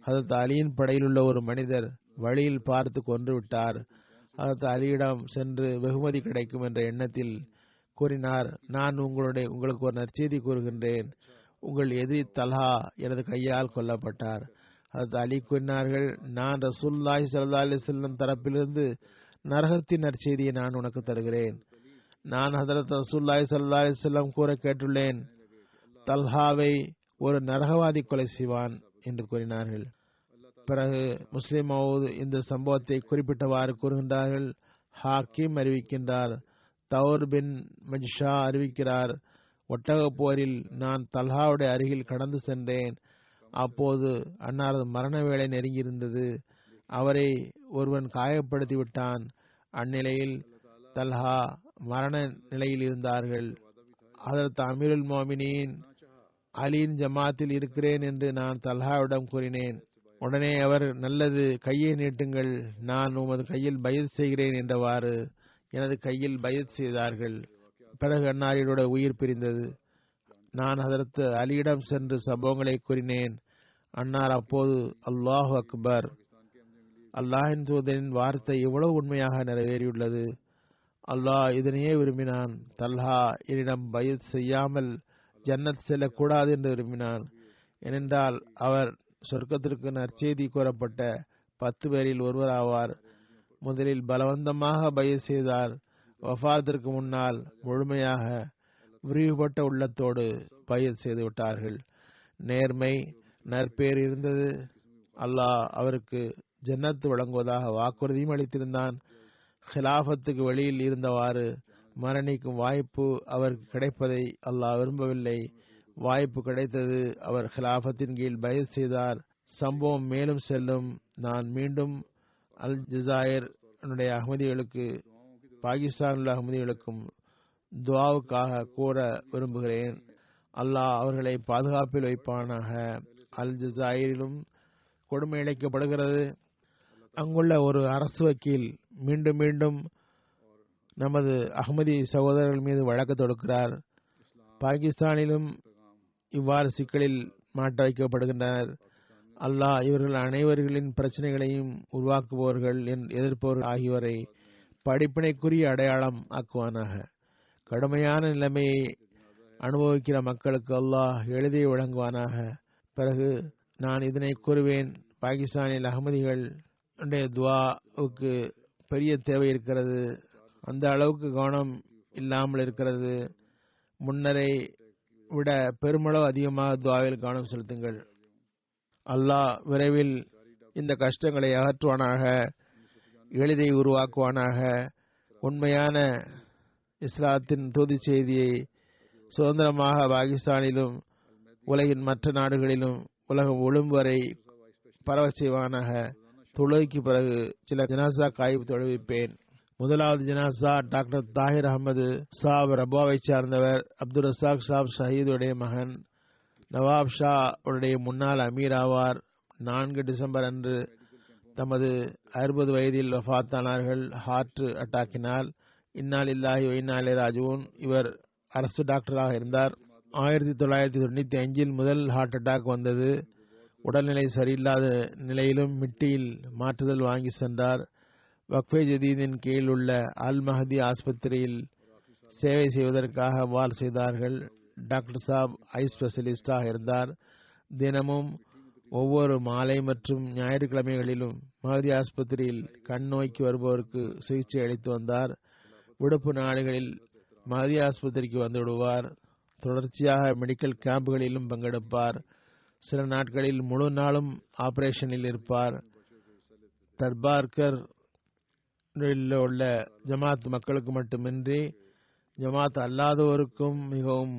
ஹதத் அலியின் படையில் உள்ள ஒரு மனிதர் வழியில் பார்த்து கொன்று விட்டார். ஹதத் அலியிடம் சென்று வெகுமதி கிடைக்கும் என்ற எண்ணத்தில் கூறினார் நான் உங்களுடைய உங்களுக்கு ஒரு நற்செய்தி கூறுகின்றேன். உங்கள் எதிரி தல்ஹா எனது கையால் கொல்லப்பட்டார். அது அலி கூறினார்கள் நான் ரசூல்லாய் சல்லா அலி செல்லம் தரப்பிலிருந்து நரகத்தின் நற்செய்தியை நான் உனக்கு தருகிறேன். நான் ஹதரத் ரசூல்லாய் சல்லா அலி செல்லம் கூற கேட்டுள்ளேன் தல்ஹாவை ஒரு நரகவாதி கொலை செய்வான் என்று கூறினார்கள். பிறகு முஸ்லிம் மவுத் இந்த சம்பவத்தை குறிப்பிட்டவாறு கூறுகின்றார்கள் ஹாக்கிம் அறிவிக்கின்றார் தவுர் பின் மஜ்ஷா அறிவிக்கிறார் ஒட்டக போரில் நான் தல்ஹாவுடைய அருகில் கடந்து சென்றேன். அப்போது அன்னாரது மரண வேலை நெருங்கியிருந்தது. அவரை ஒருவன் காயப்படுத்தி விட்டான் அந்நிலையில் தல்ஹா மரண நிலையில் இருந்தார்கள். அதற்கு அமீருல் மோமினின் அலியின் ஜமாத்தில் இருக்கிறேன் என்று நான் தல்ஹாவிடம் கூறினேன். உடனே அவர் நல்லது கையை நீட்டுங்கள். நான் உமது கையில் பயத் செய்கிறேன் என்றவாறு எனது கையில் பயத் செய்தார்கள். பிறகு அன்னாரியோட உயிர் பிரிந்தது. நான் அதற்கு அலியிடம் சென்று சம்பவங்களை கூறினேன். அன்னார் அப்போது அல்லாஹு அக்பர். அல்லாஹின் தூதரின் வார்த்தை எவ்வளவு உண்மையாக நிறைவேறியுள்ளது. அல்லாஹ் இதனையே விரும்பினான். தல்ஹா என்னிடம் பயத் செய்யாமல் ஜன்னத் செல்லக்கூடாது என்று விரும்பினான். ஏனென்றால் அவர் சொர்க்கத்திற்கு நற்செய்தி கூறப்பட்ட பத்து பேரில் ஒருவர் ஆவார் முதலில் பலவந்தமாக பய செய்தார். வஃபாத்திற்கு முன்னால் முழுமையாக விரிவுபட்ட உள்ளத்தோடு பயிர் செய்து விட்டார்கள். நேர்மை நற்பேர் இருந்தது. அல்லாஹ் அவருக்கு ஜன்னத்து வழங்குவதாக வாக்குறுதியும் அளித்திருந்தான். ஹிலாஃபத்துக்கு வெளியில் இருந்தவாறு மரணிக்கும் வாய்ப்பு அவருக்கு கிடைப்பதை அல்லாஹ் விரும்பவில்லை. வாய்ப்பு கிடைத்தது அவர் ஹிலாபத்தின் கீழ் பயிர் செய்தார். சம்பவம் மேலும் செல்லும். நான் மீண்டும் அல் ஜசாயர் அகமதிகளுக்கு பாகிஸ்தான் உள்ள அகமதிகளுக்கும் துவாவுக்காக கூற விரும்புகிறேன். அல்லாஹ் அவர்களை பாதுகாப்பில் வைப்பானாக. அல் ஜசாயிரிலும் கொடுமை இழைக்கப்படுகிறது அங்குள்ள ஒரு அரசு வக்கீல் மீண்டும் மீண்டும் நமது அகமதி சகோதரர்கள் மீது வழக்கு தொடுக்கிறார். பாகிஸ்தானிலும் இவ்வாறு சிக்கலில் மாட்ட வைக்கப்படுகின்றனர். அல்லாஹ் இவர்கள் அனைவர்களின் பிரச்சனைகளையும் உருவாக்குபவர்கள் எதிர்ப்பவர்கள் ஆகியோரை படிப்பினைக்குரிய அடையாளம் ஆக்குவானாக. கடுமையான நிலைமையை அனுபவிக்கிற மக்களுக்கு அல்லாஹ் எழுதி வழங்குவானாக. பிறகு நான் இதனை கூறுவேன் பாகிஸ்தானில் அகமதிகள் துவாவுக்கு பெரிய தேவை இருக்கிறது. அந்த அளவுக்கு கவனம் இல்லாமல் இருக்கிறது. முன்னரை விட பெருமளவு அதிகமாக துவாவில் கவனம் செலுத்துங்கள். அல்லாஹ் விரைவில் இந்த கஷ்டங்களை அகற்றுவானாக. எளிதை உருவாக்குவானாக. உண்மையான இஸ்லாத்தின் தூதி செய்தியை சுதந்திரமாக பாகிஸ்தானிலும் உலகின் மற்ற நாடுகளிலும் உலகம் ஒழுங்கு வரை பரவ செய்வானாக. தொழுகைக்கு பிறகு சில ஜனாசா காய்வு தொழுவிப்பேன். முதலாவது ஜனாசா டாக்டர் தாஹிர் அகமது சாப் ரபாவை சார்ந்தவர். அப்துல் ரசாக் சாப் ஷஹீதுடைய மகன். நவாப் ஷா உடைய முன்னாள் அமீர் ஆவார். நான்கு டிசம்பர் அன்று தமது அறுபது வயதில் வஃத்தானார்கள் ஹார்ட் அட்டாக்கினால் இன்னால் இல்லாஹி ஒயினாலே ராஜுவன் இவர் அரசு டாக்டராக இருந்தார். ஆயிரத்தி தொள்ளாயிரத்தி தொண்ணூத்தி அஞ்சில் முதல் ஹார்ட் அட்டாக் வந்தது. உடல்நிலை சரியில்லாத நிலையிலும் மிட்டியில் மாற்றுதல் வாங்கி சென்றார். வக்ஃபே ஜதீதின் கீழ் உள்ள அல் மஹதி ஆஸ்பத்திரியில் சேவை செய்வதற்காக வால் செய்தார்கள். டாக்டர் சாப் ஐ ஸ்பெஷலிஸ்டாக இருந்தார். தினமும் ஒவ்வொரு மாலை மற்றும் ஞாயிற்றுக்கிழமைகளிலும் மகதி ஆஸ்பத்திரியில் கண் நோய்க்கு வருபவருக்கு சிகிச்சை அளித்து வந்தார். விடுப்பு நாடுகளில் மகதி ஆஸ்பத்திரிக்கு வந்து விடுவார் தொடர்ச்சியாக மெடிக்கல் கேம்புகளிலும் பங்கெடுப்பார். சில நாட்களில் முழு நாளும் ஆபரேஷனில் இருப்பார். தர்பார்கர் உள்ள ஜமாத் மக்களுக்கு மட்டுமின்றி ஜமாத் அல்லாதோருக்கும் மிகவும்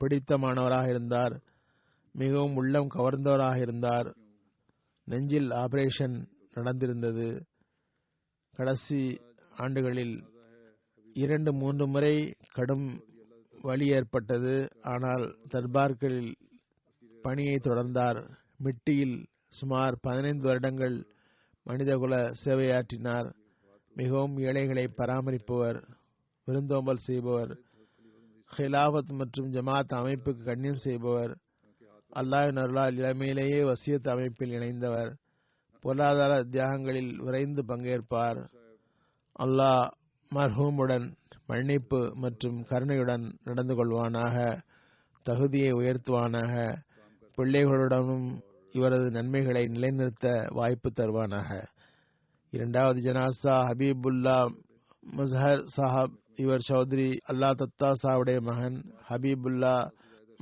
பிடித்தமானவராக இருந்தார். மிகவும் உள்ளம் கவர்ந்தவராக இருந்தார். நெஞ்சில் ஆபரேஷன் நடந்திருந்தது. கடைசி ஆண்டுகளில் இரண்டு மூன்று முறை கடும் வலி ஏற்பட்டது. ஆனால் தர்பார்களில் பணியை தொடர்ந்தார். மிட்டியில் சுமார் பதினைந்து வருடங்கள் மனிதகுல சேவையாற்றினார். மிகவும் ஏழைகளை பராமரிப்பவர் விருந்தோம்பல் செய்பவர் ஹிலாபத் மற்றும் ஜமாத் அமைப்புக்கு கண்ணியம் செய்பவர் அல்லாஹின் அருளால் இளமையிலேயே வசியத் அமைப்பில் இணைந்தவர். பொருளாதார தியாகங்களில் விரைந்து பங்கேற்பார். அல்லாஹ் மர்ஹூமுடன் மன்னிப்பு மற்றும் கருணையுடன் நடந்து கொள்வானாக. தகுதியை உயர்த்துவானாக. பிள்ளைகளுடனும் இவரது நன்மைகளை நிலைநிறுத்த வாய்ப்பு தருவானாக. இரண்டாவது ஜனாசா ஹபீபுல்லா முஸ்ஹர் சாஹப் இவர் சௌத்ரி அல்லா தத்தா சாவுடைய மகன் ஹபீபுல்லா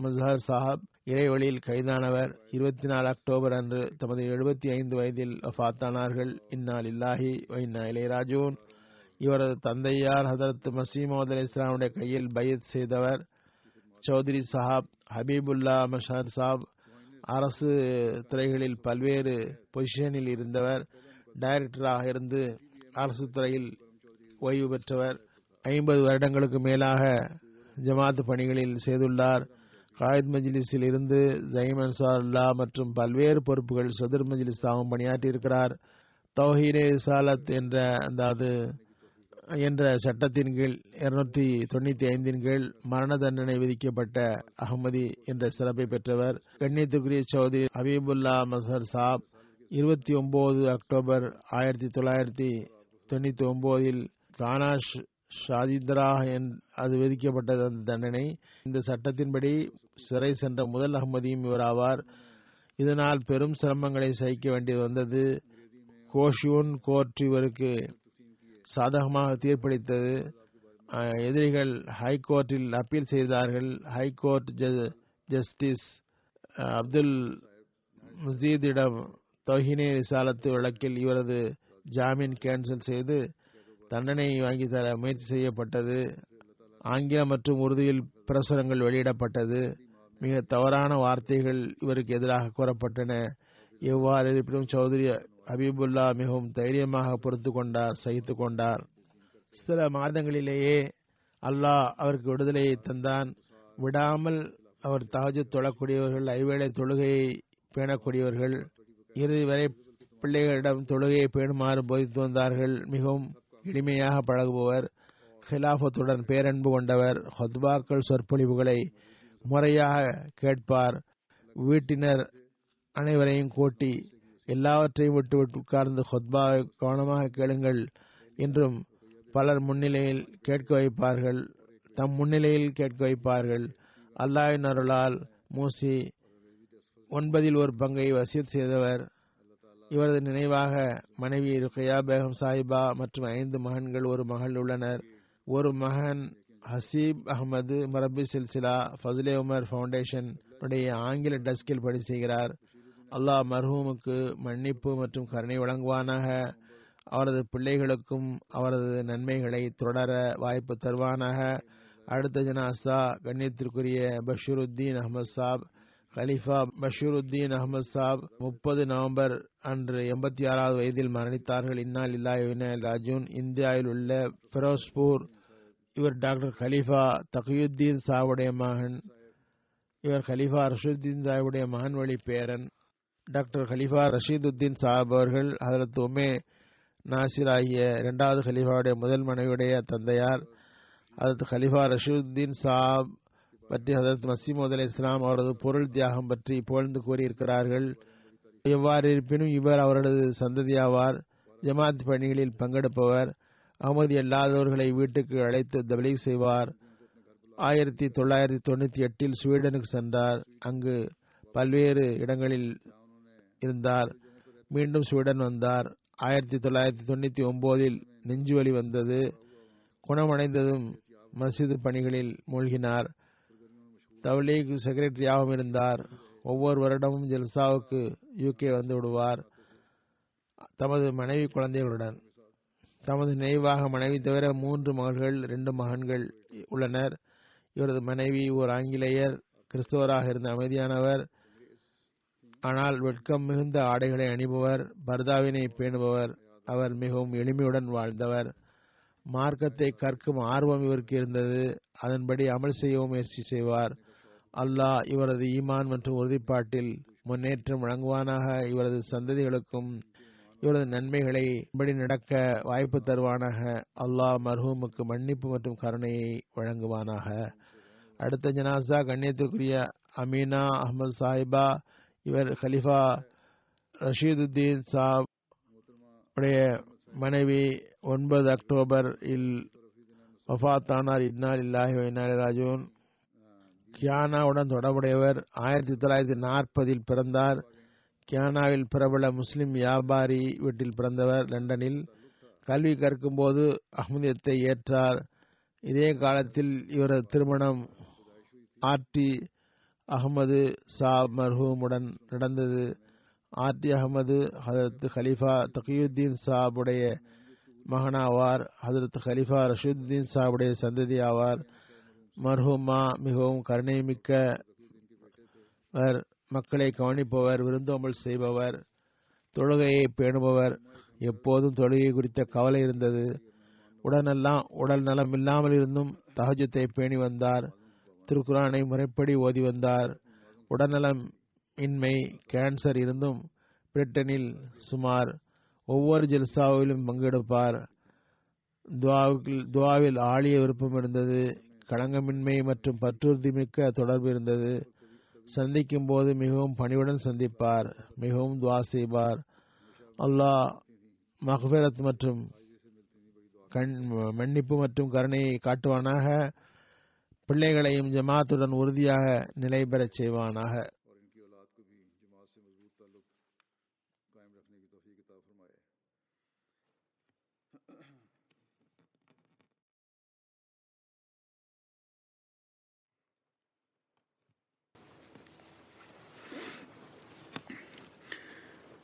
முஸ்ஹர் சாஹப் இறைவழியில் கைதானவர். இருபத்தி நாலு அக்டோபர் அன்று தமது எழுபத்தி ஐந்து வயதில் வஃத்தானார்கள். இன்னால் இல்லாஹி வைனா இளையராஜூன் இவரது தந்தையார் ஹதரத் மசீமோத் அலி இஸ்லாமுடைய கையில் பயத் செய்தவர். சௌத்ரி சாஹாப் ஹபீபுல்லா மஷார் சாப் அரசு துறைகளில் பல்வேறு பொசிஷனில் இருந்தவர். டைரக்டராக இருந்து அரசு துறையில் ஓய்வு பெற்றவர். ஐம்பது வருடங்களுக்கு மேலாக ஜமாத் பணிகளில் செய்துள்ளார். காயித் மஜ்லிஸில் இருந்து ஜயீம் அன்சாருல்லா மற்றும் பல்வேறு பொறுப்புகள் சதுர் மஜ்லிஸ் தாவும் பணியாற்றியிருக்கிறார் தௌஹீனே ரிசாலத் என்ற அந்த அது என்ற சட்டத்தின் கீழ் இருநூத்தி தொண்ணூத்தி ஐந்தின் கீழ் மரண தண்டனை விதிக்கப்பட்ட அகமதி என்ற சிறப்பை பெற்றவர். கண்ணியத்துக்குரிய சௌதரி ஹபீபுல்லா மசர் சாப் இருபத்தி ஒன்பது அக்டோபர் ஆயிரத்தி தொள்ளாயிரத்தி தொண்ணூத்தி ஒன்பதில் கானாஷ் ஷாதித்ரா அது விதிக்கப்பட்டது அந்த தண்டனை. இந்த சட்டத்தின்படி சிறை சென்ற முதல் அகமதியும் இவராவார் இதனால் பெரும் சிரமங்களை சகிக்க வேண்டியது வந்தது. கோஷியூன் கோர்ட் இவருக்கு சாதகமாக தீர்ப்பளித்தது. எதிரிகள் ஹைகோர்ட்டில் அப்பீல் செய்தார்கள். ஹைகோர்ட் ஜஸ்டிஸ் அப்துல் முசீதிடம் தொஹினே விசாலத்து வழக்கில் இவரது ஜாமீன் கேன்சல் செய்து தண்டனை வாங்கி தர முயற்சி செய்யப்பட்டது. ஆங்கிலம் மற்றும் உறுதியில் பிரசுரங்கள் வெளியிடப்பட்டது. மிக தவறான வார்த்தைகள் இவருக்கு எதிராக கூறப்பட்டன. எவ்வாறு இருப்பினும் சௌதரி ஹபீபுல்லா மிகவும் தைரியமாக பொறுத்து கொண்டார் சகித்து கொண்டார். சில மாதங்களிலேயே அல்லாஹ் அவருக்கு விடுதலையை தந்தான். விடாமல் அவர் தகஜு தொழக்கூடியவர்கள் ஐவேளை தொழுகையை பேணக்கூடியவர்கள். இறுதி வரை பிள்ளைகளிடம் தொழுகையை பேணுமாறு போதித்து வந்தார்கள். மிகவும் எளிமையாக பழகுபவர் ஹிலாஃபத்துடன் பேரன்பு கொண்டவர் ஹொத்பாக்கள் சொற்பொழிவுகளை முறையாக கேட்பார். வீட்டினர் அனைவரையும் கூட்டி எல்லாவற்றையும் விட்டு உட்கார்ந்து ஹொத்பாவை கவனமாக கேளுங்கள் என்றும் பலர் முன்னிலையில் கேட்க வைப்பார்கள். தம் முன்னிலையில் கேட்க வைப்பார்கள். அல்லாஹின் அருளால் மூசி ஒன்பதில் ஒரு பங்கை வசியத் செய்தவர். இவரது நினைவாக மனைவி ருக்கையா பேகம் சாஹிபா மற்றும் ஐந்து மகன்கள் ஒரு மகள் உள்ளனர். ஒரு மகன் ஹசீப் அகமது மரபி சில்சிலா ஃபதுலே உமர் ஃபவுண்டேஷன் உடைய ஆங்கில டெஸ்கில் பணி செய்கிறார். அல்லாஹ் மர்ஹூமுக்கு மன்னிப்பு மற்றும் கருணை வழங்குவானாக. அவரது பிள்ளைகளுக்கும் அவரது நன்மைகளை தொடர வாய்ப்பு தருவானாக. அடுத்த ஜனாசா கண்ணியத்திற்குரிய பஷீருத்தீன் அகமது சாப் கலிஃபா பஷீருத்தீன் அகமது சாப் முப்பது நவம்பர் அன்று எண்பத்தி ஆறாவது வயதில் மரணித்தார்கள். இன்னால் இல்லாயுன ராஜூன் இந்தியாவில் உள்ள ஃபெரோஸ்பூர் இவர் டாக்டர் கலீஃபா தகியுத்தீன் சாவுடைய மகன். இவர் கலீஃபா ரஷீதுத்தீன் சாவுடைய மகன் வழி பேரன். டாக்டர் கலீஃபா ரஷீதுத்தீன் சாப் அவர்கள் அதற்கு உமே நாசிர் ஆகிய இரண்டாவது கலீஃபாவுடைய முதல் மனைவியுடைய தந்தையார். அதற்கு கலீஃபா ரஷீதுத்தீன் சாப் பற்றி ஹதரத் மசீமது அலி இஸ்லாம் அவரது பொருள் தியாகம் பற்றி புகழ்ந்து கூறியிருக்கிறார்கள். எவ்வாறு இருப்பினும் இவர் அவரது சந்ததியாவார் ஜமாத் பணிகளில் பங்கெடுப்பவர் அகமதி அல்லாதவர்களை வீட்டுக்கு அழைத்து தபலீக் செய்வார். ஆயிரத்தி தொள்ளாயிரத்தி தொண்ணூத்தி எட்டில் ஸ்வீடனுக்கு சென்றார். அங்கு பல்வேறு இடங்களில் இருந்தார். மீண்டும் ஸ்வீடன் வந்தார். ஆயிரத்தி தொள்ளாயிரத்தி தொண்ணூத்தி ஒன்பதில் நெஞ்சுவலி வந்தது. குணமடைந்ததும் மசிது பணிகளில் மூழ்கினார். தவ்லீக் செக்ரட்டரியாகவும் இருந்தார் ஒவ்வொரு வருடமும் ஜெல்சாவுக்கு யூகே வந்து விடுவார். தமது மனைவி குழந்தைகளுடன். தமது நினைவாக மனைவி தவிர மூன்று மகள்கள் ரெண்டு மகன்கள் உள்ளனர். இவரது மனைவி ஒரு ஆங்கிலேயர் கிறிஸ்தவராக இருந்த அமைதியானவர். ஆனால் வெட்கம் மிகுந்த ஆடைகளை அணிபவர் பர்தாவினை பேணுபவர். அவர் மிகவும் எளிமையுடன் வாழ்ந்தவர். மார்க்கத்தை கற்கும் ஆர்வம் இவருக்கு இருந்தது. அதன்படி அமல் செய்யவும் முயற்சி செய்வார். அல்லாஹ் இவரது ஈமான் மற்றும் உறுதிப்பாட்டில் முன்னேற்றம் வழங்குவானாக. இவரது சந்ததிகளுக்கும் இவரது நன்மைகளை படி நடக்க வாய்ப்பு தருவானாக. அல்லாஹ் மர்ஹூமுக்கு மன்னிப்பு மற்றும் கருணையை வழங்குவானாக. அடுத்த ஜனாசா கண்ணியத்துக்குரிய அமீனா அஹமது சாஹிபா இவர் ஹலிஃபா ரஷீதுத்தீன் சாப் உடைய மனைவி ஒன்பது அக்டோபர் இல் வஃத்தானார் இன்னால் இல்லாஹி இன்னாலி ராஜூன். கியானாவுடன் தொடர்புடையவர். ஆயிரத்தி தொள்ளாயிரத்தி நாற்பதில் பிறந்தார். கியானாவில் பிரபல முஸ்லிம் வியாபாரி வீட்டில் பிறந்தவர். லண்டனில் கல்வி கற்கும்போது அஹ்மதியத்தை ஏற்றார். இதே காலத்தில் இவரது திருமணம் ஆர்டி அகமது சா மர்ஹூமுடன் நடந்தது. ஆர்டி அகமது ஹதரத் ஹலீஃபா தகியுத்தீன் சாபுடைய மகனாவார். ஹதரத் கலீஃபா ரஷீதுத்தீன் சாபுடைய சந்ததி ஆவார் மர்ஹூமா மிகவும் கருணைமிக்கவர் மக்களை கவனிப்பவர் விருந்தோம்பல் செய்பவர் தொழுகையை பேணுபவர். எப்போதும் தொழுகை குறித்த கவலை இருந்தது. உடனெல்லாம் உடல் நலம் இல்லாமல் இருந்தும் தஹஜத்தை பேணி வந்தார். திருக்குரானை முறைப்படி ஓதி வந்தார். உடல்நலம் இன்மை கேன்சர் இருந்தும் பிரிட்டனில் சுமார் ஒவ்வொரு ஜெல்சாவிலும் பங்கெடுப்பார். துவாவில் ஆழிய விருப்பம் இருந்தது. களங்கமின்மை மற்றும் பற்றுறுதி மிக்க தொடர்பு இருந்தது. சந்திக்கும் போது மிகவும் பணிவுடன் சந்திப்பார் மிகவும் துவா செய்வார். அல்லாஹ் மஹ்பரத் மற்றும் கண் மன்னிப்பு மற்றும் கருணையை காட்டுவானாக. பிள்ளைகளையும் ஜமாத்துடன் உறுதியாக நிலை பெறச் செய்வானாக.